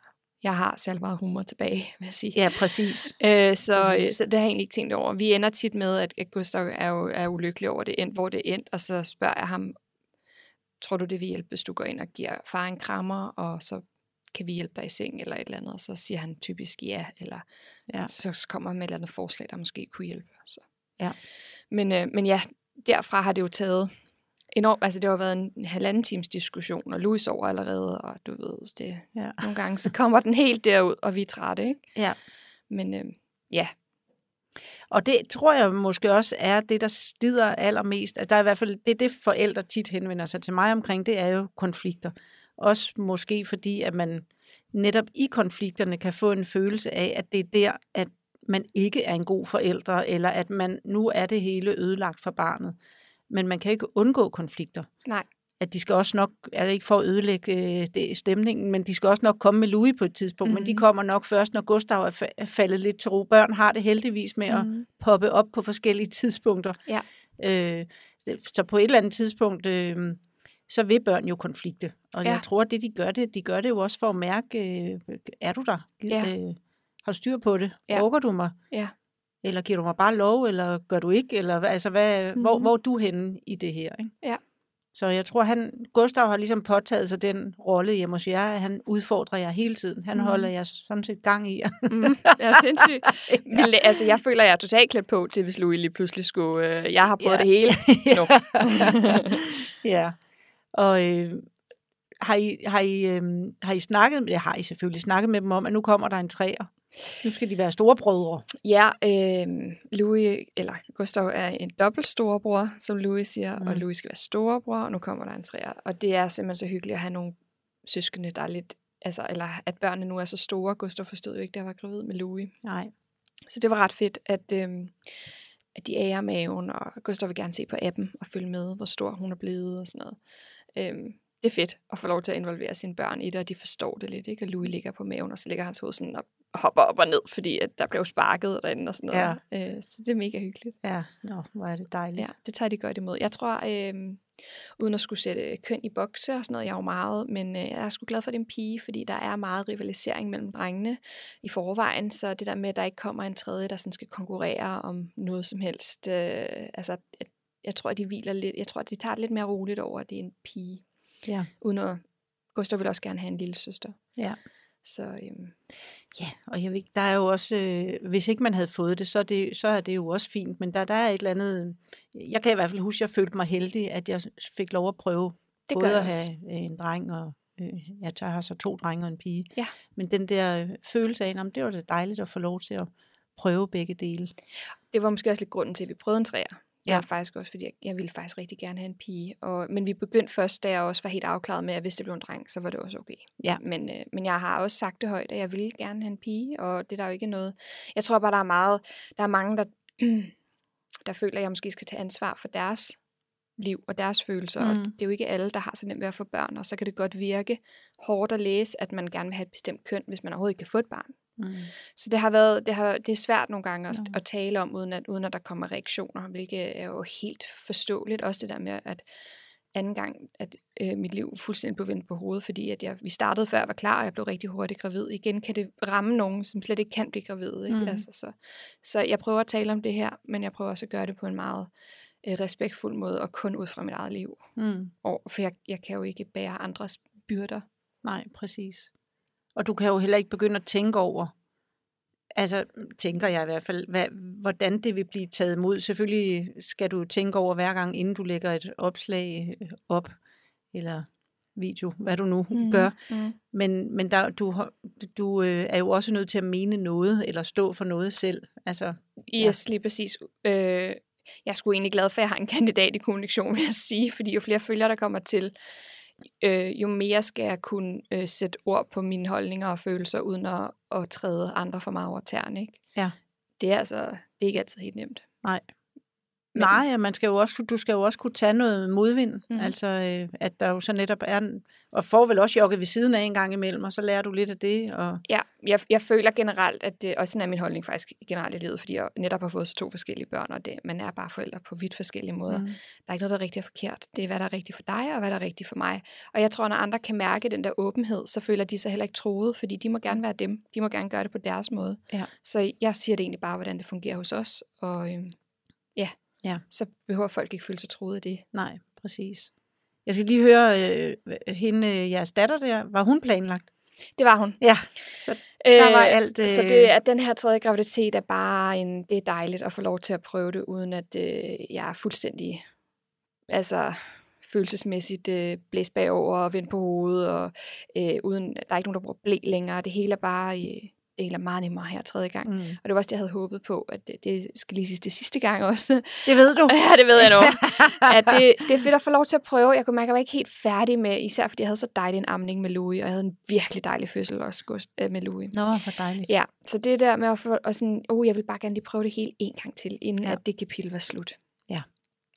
jeg har særlig meget humor tilbage, vil jeg sige. Ja, præcis. Øh, så, øh, Præcis. så det har jeg egentlig ikke tænkt over. Vi ender tit med, at, at Gustav er, jo, er ulykkelig over det end, hvor det endt, og så spørger jeg ham, tror du det vil hjælpe, hvis du går ind og giver far en krammer, og så kan vi hjælpe dig i seng eller et eller andet, og så siger han typisk ja, eller Ja. så kommer han med et eller andet forslag, der måske kunne hjælpe. Så. Ja. Men, øh, men ja, derfra har det jo taget enormt, altså det har været en halvanden times diskussion, og Louis over allerede, og du ved, det, Ja. nogle gange så kommer den helt derud, og vi er trætte, ikke? Ja. Men øh, ja, Og det tror jeg måske også er det, der stider allermest. At der er i hvert fald, det er det, forældre tit henvender sig til mig omkring, det er jo konflikter. Også måske fordi, at man netop i konflikterne kan få en følelse af, at det er der, at man ikke er en god forældre, eller at man nu er det hele ødelagt for barnet. Men man kan ikke undgå konflikter. nej, At de skal også nok, altså ikke for at ødelægge øh, det, stemningen, men de skal også nok komme med Louis på et tidspunkt, mm-hmm. men de Mhm. kommer nok først, når Gustav er, fa- er faldet lidt til ro. Børn har det heldigvis med at Mhm. poppe op på forskellige tidspunkter. Ja. Øh, så på et eller andet tidspunkt, øh, så vil børn jo konflikte. Og Ja. jeg tror, at det de gør det, de gør det jo også for at mærke, øh, er du der? Gid, Ja. øh, har du styr på det? Ja. Orker du mig? Ja. Eller giver du mig bare lov, eller gør du ikke? Eller altså, hvad, mm-hmm. hvor, Mhm. hvor er du henne i det her? Ikke? Ja. Så jeg tror, han, Gustav har ligesom påtaget sig den rolle hjemme hos jer, at han udfordrer jer hele tiden. Han Mhm. mm. holder jer sådan set gang i jer. Mm, ja, sindssygt. Men, altså, jeg føler, jeg er totalt klædt på til, hvis Louis lige pludselig skulle... Øh, jeg har prøvet Ja. det hele. Ja. Og øh, har, I, har, I, øh, har I snakket, ja, har I selvfølgelig snakket med dem om, at nu kommer der en træer? Nu skal de være storebrødre. Ja, øh, Louis, eller Gustav er en dobbelt storebror, som Louis siger, mm. og Louis skal være storebror, og nu kommer der en træer. Og det er simpelthen så hyggeligt at have nogle søskende, der er lidt, altså, eller at børnene nu er så store. Gustav forstod jo ikke, da jeg var gravid med Louis. Nej. Så det var ret fedt, at, øh, at de ærer maven, og Gustav vil gerne se på appen og følge med, hvor stor hun er blevet og sådan noget. Øh, det er fedt at få lov til at involvere sine børn i det, og de forstår det lidt, ikke? Og Louis ligger på maven, og så ligger hans hoved sådan op hopper op og ned, fordi at der blev sparket derinde og sådan noget. Ja. Øh, så det er mega hyggeligt. Ja, nå, hvor er det dejligt. Ja, det tager de godt imod. Jeg tror, øh, uden at skulle sætte køn i bokse og sådan noget, jeg er jo meget, men øh, jeg er sgu glad for, at det er en pige, fordi der er meget rivalisering mellem drengene i forvejen, så det der med, at der ikke kommer en tredje, der sådan skal konkurrere om noget som helst, øh, altså, jeg, jeg tror, at de hviler lidt, jeg tror, at de tager det lidt mere roligt over, at det er en pige. Ja. Uden at, Gustav vil også gerne have en lille søster. Ja. Så øhm, ja, og jeg ved, der er jo også, øh, hvis ikke man havde fået det så, er det, så er det jo også fint, men der, der er et eller andet, jeg kan i hvert fald huske, at jeg følte mig heldig, at jeg fik lov at prøve det både at have øh, en dreng og, øh, jeg har så to drenge og en pige, Ja. men den der følelse af, om det var da dejligt at få lov til at prøve begge dele. det var måske også lidt grunden til, at vi prøvede en træer. Det Ja. var faktisk også, fordi jeg, jeg ville faktisk rigtig gerne have en pige. Og, men vi begyndte først, da jeg også var helt afklaret med, at hvis det blev en dreng, så var det også okay. Ja. Men, øh, men jeg har også sagt det højt, at jeg ville gerne have en pige, og det er der jo ikke noget. Jeg tror bare, der er meget, der er mange, der, der føler, at jeg måske skal tage ansvar for deres liv og deres følelser. Mm. Og det er jo ikke alle, der har så nemt ved at få børn, og så kan det godt virke hårdt at læse, at man gerne vil have et bestemt køn, hvis man overhovedet ikke kan få et barn. Mm. Så det har været, det, har, det er svært nogle gange at, Nå. at tale om, uden at, uden at der kommer reaktioner, hvilket er jo helt forståeligt. Også det der med, at anden gang, at øh, mit liv fuldstændig blev vendt på hovedet, fordi at jeg, vi startede før jeg var klar, og jeg blev rigtig hurtigt gravid. Igen kan det ramme nogen, som slet ikke kan blive gravid. Ikke? Mm. Mm. Altså, så, så jeg prøver at tale om det her, men jeg prøver også at gøre det på en meget øh, respektfuld måde, og kun ud fra mit eget liv. Mm. Og, for jeg, jeg kan jo ikke bære andres byrder. Nej, præcis. Og du kan jo heller ikke begynde at tænke over, altså tænker jeg i hvert fald, hvad, hvordan det vil blive taget imod. Selvfølgelig skal du tænke over hver gang, inden du lægger et opslag øh, op, eller video, hvad du nu mm. gør. Mm. Men, men der, du, du øh, er jo også nødt til at mene noget, eller stå for noget selv. Altså, Yes, lige præcis. Øh, jeg er sgu egentlig glad for, at jeg har en kandidat i kommunikation, vil jeg sige, fordi jo flere følgere, der kommer til, øh, jo mere skal jeg kunne øh, sætte ord på mine holdninger og følelser, uden at, at træde andre for meget over tæerne. Ikke? Ja. Det er altså det er ikke altid helt nemt. nej. Nej, ja, man skal jo også, du skal jo også kunne tage noget modvind. Mm. Mhm. Altså, øh, at der jo så netop er, og får vel også jogget ved siden af en gang imellem, og så lærer du lidt af det. Og, Ja, jeg, jeg føler generelt, at det, og sådan er min holdning faktisk generelt i livet, fordi jeg netop har fået så to forskellige børn, og det, man er bare forældre på vidt forskellige måder. Mm. Der er ikke noget, der er rigtigt og forkert. Det er, hvad der er rigtigt for dig, og hvad der er rigtigt for mig. Og jeg tror, når andre kan mærke den der åbenhed, så føler de sig heller ikke troet, fordi de må gerne være dem. De må gerne gøre det på deres måde. Ja. Så jeg siger det egentlig bare, hvordan det fungerer hos os. Og øhm, ja, så behøver folk ikke føle sig troet af det. Nej, præcis. Jeg skal lige høre, øh, hende, øh, jeres datter der, var hun planlagt? Det var hun. Ja, så Der var Øh, alt, Så øh, det, at den her tredje graviditet er bare en, det er dejligt at få lov til at prøve det, uden at øh, jeg er fuldstændig, altså følelsesmæssigt øh, blæst bagover og vendt på hovedet, og øh, uden, der er ikke nogen, der bruger blæ længere. Det hele er bare, øh, det hele er meget nemmere her tredje gang. mm. Og det var også det, jeg havde håbet på, at det, det skal lige siges det sidste gang også. det ved du. ja, det ved jeg nu. at det, det er fedt at få lov til at prøve. Jeg kunne mærke, at jeg var ikke helt færdig med, især fordi jeg havde så dejlig en amning med Louis, og jeg havde en virkelig dejlig fødsel også øh, med Louis. Nå, hvor dejligt. Ja, så det der med at få, og sådan, oh, jeg vil bare gerne lige prøve det hele en gang til, inden ja. at det kapitel var slut. Ja.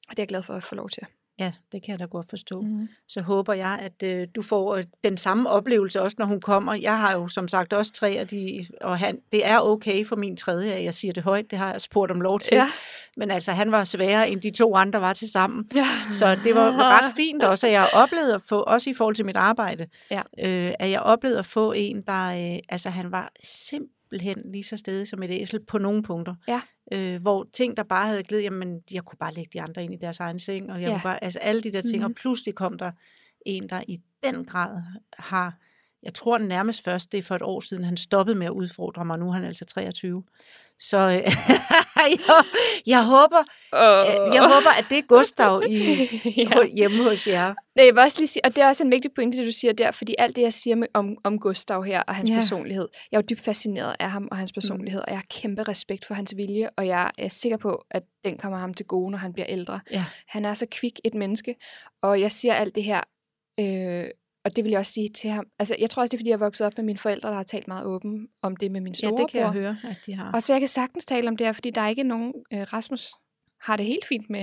Og det er jeg glad for at få lov til. Ja, det kan jeg da godt forstå. Mm. Så håber jeg, at øh, du får øh, den samme oplevelse også, når hun kommer. Jeg har jo som sagt også tre af de, og han, det er okay for min tredje, at jeg siger det højt. Det har jeg spurgt om lov til. Ja. Men altså, han var sværere, end de to andre var til sammen. ja. Så det var ret fint også, at jeg oplevede at få, også i forhold til mit arbejde, Ja. øh, at jeg oplevede at få en, der, øh, altså han var simpelthen lige så stedig som et æsel på nogle punkter. Ja. Øh, hvor ting, der bare havde glidet, jamen jeg kunne bare lægge de andre ind i deres egen seng, og jeg Ja. kunne bare, altså alle de der ting, mm-hmm. og pludselig kom der en, der i den grad har jeg tror nærmest først, det er for et år siden, han stoppede med at udfordre mig. Nu er han altså 23. Så øh, jeg, jeg, håber, Oh. jeg håber, at det er Gustav i, ja. hjemme hos jer. Nej, Jeg vil også lige sige, og det er også en vigtig pointe, det du siger der, fordi alt det, jeg siger med, om, om Gustav her og hans Ja. ja. personlighed, jeg er jo dybt fascineret af ham og hans personlighed, mm. og jeg har kæmpe respekt for hans vilje, og jeg er sikker på, at den kommer ham til gode, når han bliver ældre. Ja. Han er så kvik et menneske, og jeg siger alt det her, øh, og det vil jeg også sige til ham. Altså, jeg tror også, det er, fordi jeg er vokset op med mine forældre, der har talt meget åben om det med min Ja, storebror. det kan jeg høre, at de har. Og så jeg kan sagtens tale om det her, fordi der er ikke nogen, øh, Rasmus har det helt fint med.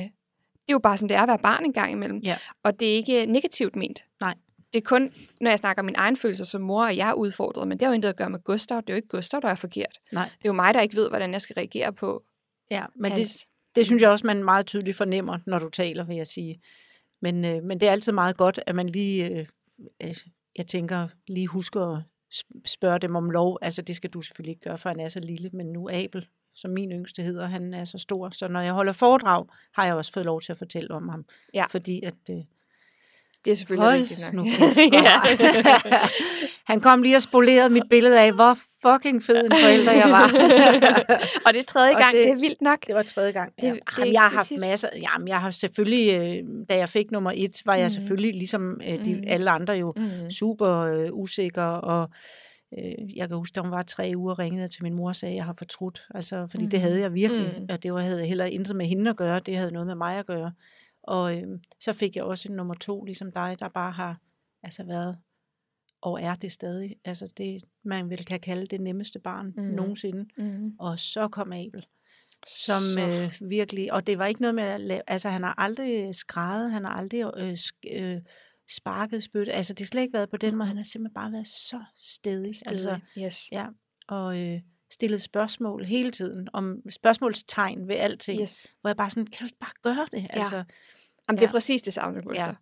Det er jo bare sådan, det er at være barn en gang imellem. Ja. Og det er ikke negativt ment. Nej. Det er kun, når jeg snakker om min egen følelser som mor, og jeg er udfordret, men det har jo intet at gøre med Gustav. Det er jo ikke Gustav, der er forkert. Nej. Det er jo mig, der ikke ved, hvordan jeg skal reagere på Ja, men det, hans... det synes jeg også, man meget tydeligt fornemmer, når du taler, vil jeg sige. Men, øh, men det er altid meget godt, at man lige, øh, øh, jeg tænker, lige husker at sp- spørge dem om lov. Altså det skal du selvfølgelig ikke gøre, for han er så lille, men nu Abel, som min yngste hedder, han er så stor. Så når jeg holder foredrag, har jeg også fået lov til at fortælle om ham. Ja. Fordi at, øh, Det er selvfølgelig hold rigtigt nok. nu han kom lige og spolerede mit billede af, hvor fucking fed en forælder jeg var. og det er tredje gang, det- det, det er vildt nok. Det var tredje gang. Det- Ja. det Jamen, jeg har haft tit. masser. Jamen, jeg har selvfølgelig, øh, da jeg fik nummer et, var jeg Mhm. selvfølgelig ligesom øh, de, Mhm. alle andre jo Mm. super øh, usikker. Og øh, jeg kan huske, da hun var tre uger, ringede til min mor og sagde, at jeg har fortrudt. Altså, fordi det Mhm. havde jeg virkelig. Mhm. Og det var, havde heller intet med hende at gøre. Det havde noget med mig at gøre. Og øh, så fik jeg også en nummer to, ligesom dig, der bare har altså været og er det stadig. Altså det, man vel kan kalde det nemmeste barn Mhm. nogensinde. Mm. Og så kom Abel som Så- øh, virkelig, og det var ikke noget med at lave, altså han har aldrig skrevet, han har aldrig øh, sk- øh, sparket spyt, altså det har slet ikke været på den måde, han har simpelthen bare været så stedig, Stedig. altså, yes. ja, og øh, stillet spørgsmål hele tiden, om spørgsmålstegn ved alting, yes. hvor jeg bare sådan, kan du ikke bare gøre det, Ja. altså, Jamen, det er Ja. præcis det samme, Gustav.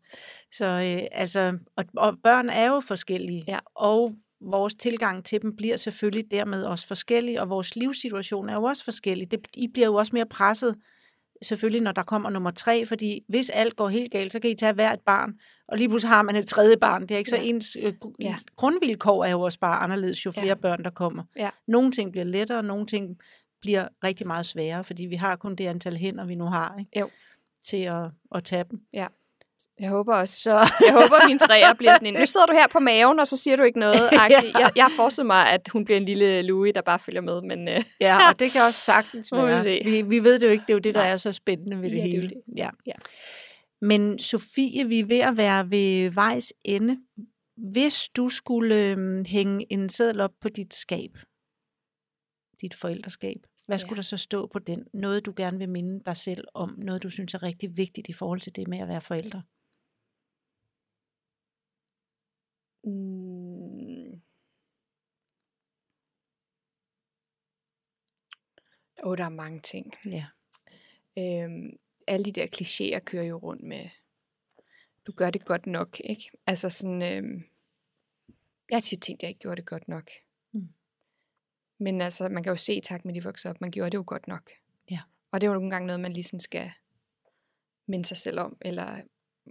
så øh, altså, og, og børn er jo forskellige, Ja. og vores tilgang til dem bliver selvfølgelig dermed også forskellig, og vores livssituation er jo også forskellig. Det, I bliver jo også mere presset, selvfølgelig når der kommer nummer tre, fordi hvis alt går helt galt, så kan I tage hver et barn, og lige pludselig har man et tredje barn. Det er ikke så Ja. ens øh, Ja. grundvilkår er jo også bare anderledes, jo flere Ja. børn der kommer. Ja. Nogle ting bliver lettere, nogle ting bliver rigtig meget sværere, fordi vi har kun det antal hænder, vi nu har, ikke? Jo. til at, at tage dem. Jeg håber også, Så Jeg håber, at min træer bliver sådan en, nu sidder du her på maven, og så siger du ikke noget. agtigt. Jeg, jeg forestiller mig, at hun bliver en lille Louis, der bare følger med, men øh, Ja, og det kan også sagtens være. Vi, vi ved det jo ikke, det er jo det, der Nej. er så spændende ved det Ja, det hele. det. Ja. Ja. Men Sofie, vi er ved at være ved vejs ende. Hvis du skulle øhm, hænge en seddel op på dit skab, dit forældreskab, hvad Ja. skulle der så stå på den? Noget, du gerne vil minde dig selv om, noget, du synes er rigtig vigtigt i forhold til det med at være forældre. mm, Åh, der er mange ting. Ja. Øhm, alle de der klichéer kører jo rundt med, du gør det godt nok, ikke? Altså sådan, øhm, jeg har tit tænkt, at jeg ikke gjorde det godt nok. Men altså, man kan jo se i takt med, de vokser op, man gjorde det jo godt nok. Ja. Og det er jo nogle gange noget, man lige sådan skal minde sig selv om, eller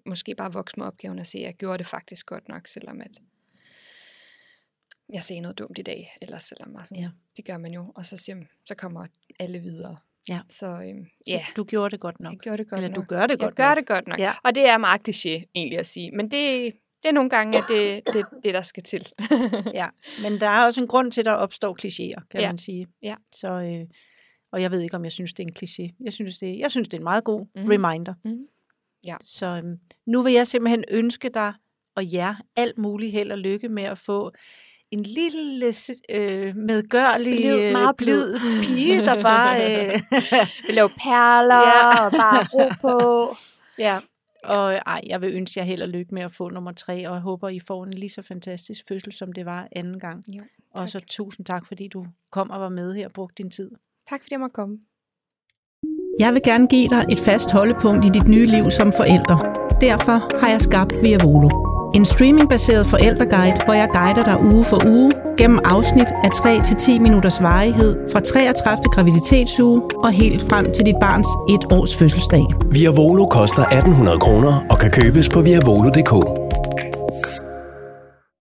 måske bare vokse med opgaven og se, at jeg gjorde det faktisk godt nok, selvom at jeg sagde noget dumt i dag, eller selvom jeg sådan, Ja. det gør man jo, og så, siger, så kommer alle videre. Ja. Så øhm, Så ja, du gjorde det godt nok. jeg gjorde det godt Eller nok. du gør det jeg godt gør nok. det godt nok. Ja. Og det er meget kliché egentlig at sige, men det, det er nogle gange, at det, det, det der skal til. Ja, men der er også en grund til, at der opstår klichéer, kan Ja. man sige. Ja. Så, øh, og jeg ved ikke, om jeg synes, det er en kliché. Jeg synes, det, jeg synes, det er en meget god Mhm. mm. reminder. Mhm. Ja. Så øhm, nu vil jeg simpelthen ønske dig og jer alt muligt held og lykke med at få en lille øh, medgørlig, Blid, øh, meget blid. pige, der bare... Øh, Vi laver perler Ja. og bare ro på. ja. Og ej, jeg vil ønske jer held og lykke med at få nummer tre, og jeg håber, I får en lige så fantastisk fødsel, som det var anden gang. Jo, Og så tusind tak, fordi du kom og var med her og brugte din tid. tak fordi jeg måtte komme. Jeg vil gerne give dig et fast holdepunkt i dit nye liv som forælder. Derfor har jeg skabt Via Volo. En streamingbaseret forældreguide, hvor jeg guider dig uge for uge gennem afsnit af 3-10 minutters varighed fra 33. graviditetsuge og helt frem til dit barns et års fødselsdag. Via Volo koster 1800 kroner og kan købes på viavolo.dk.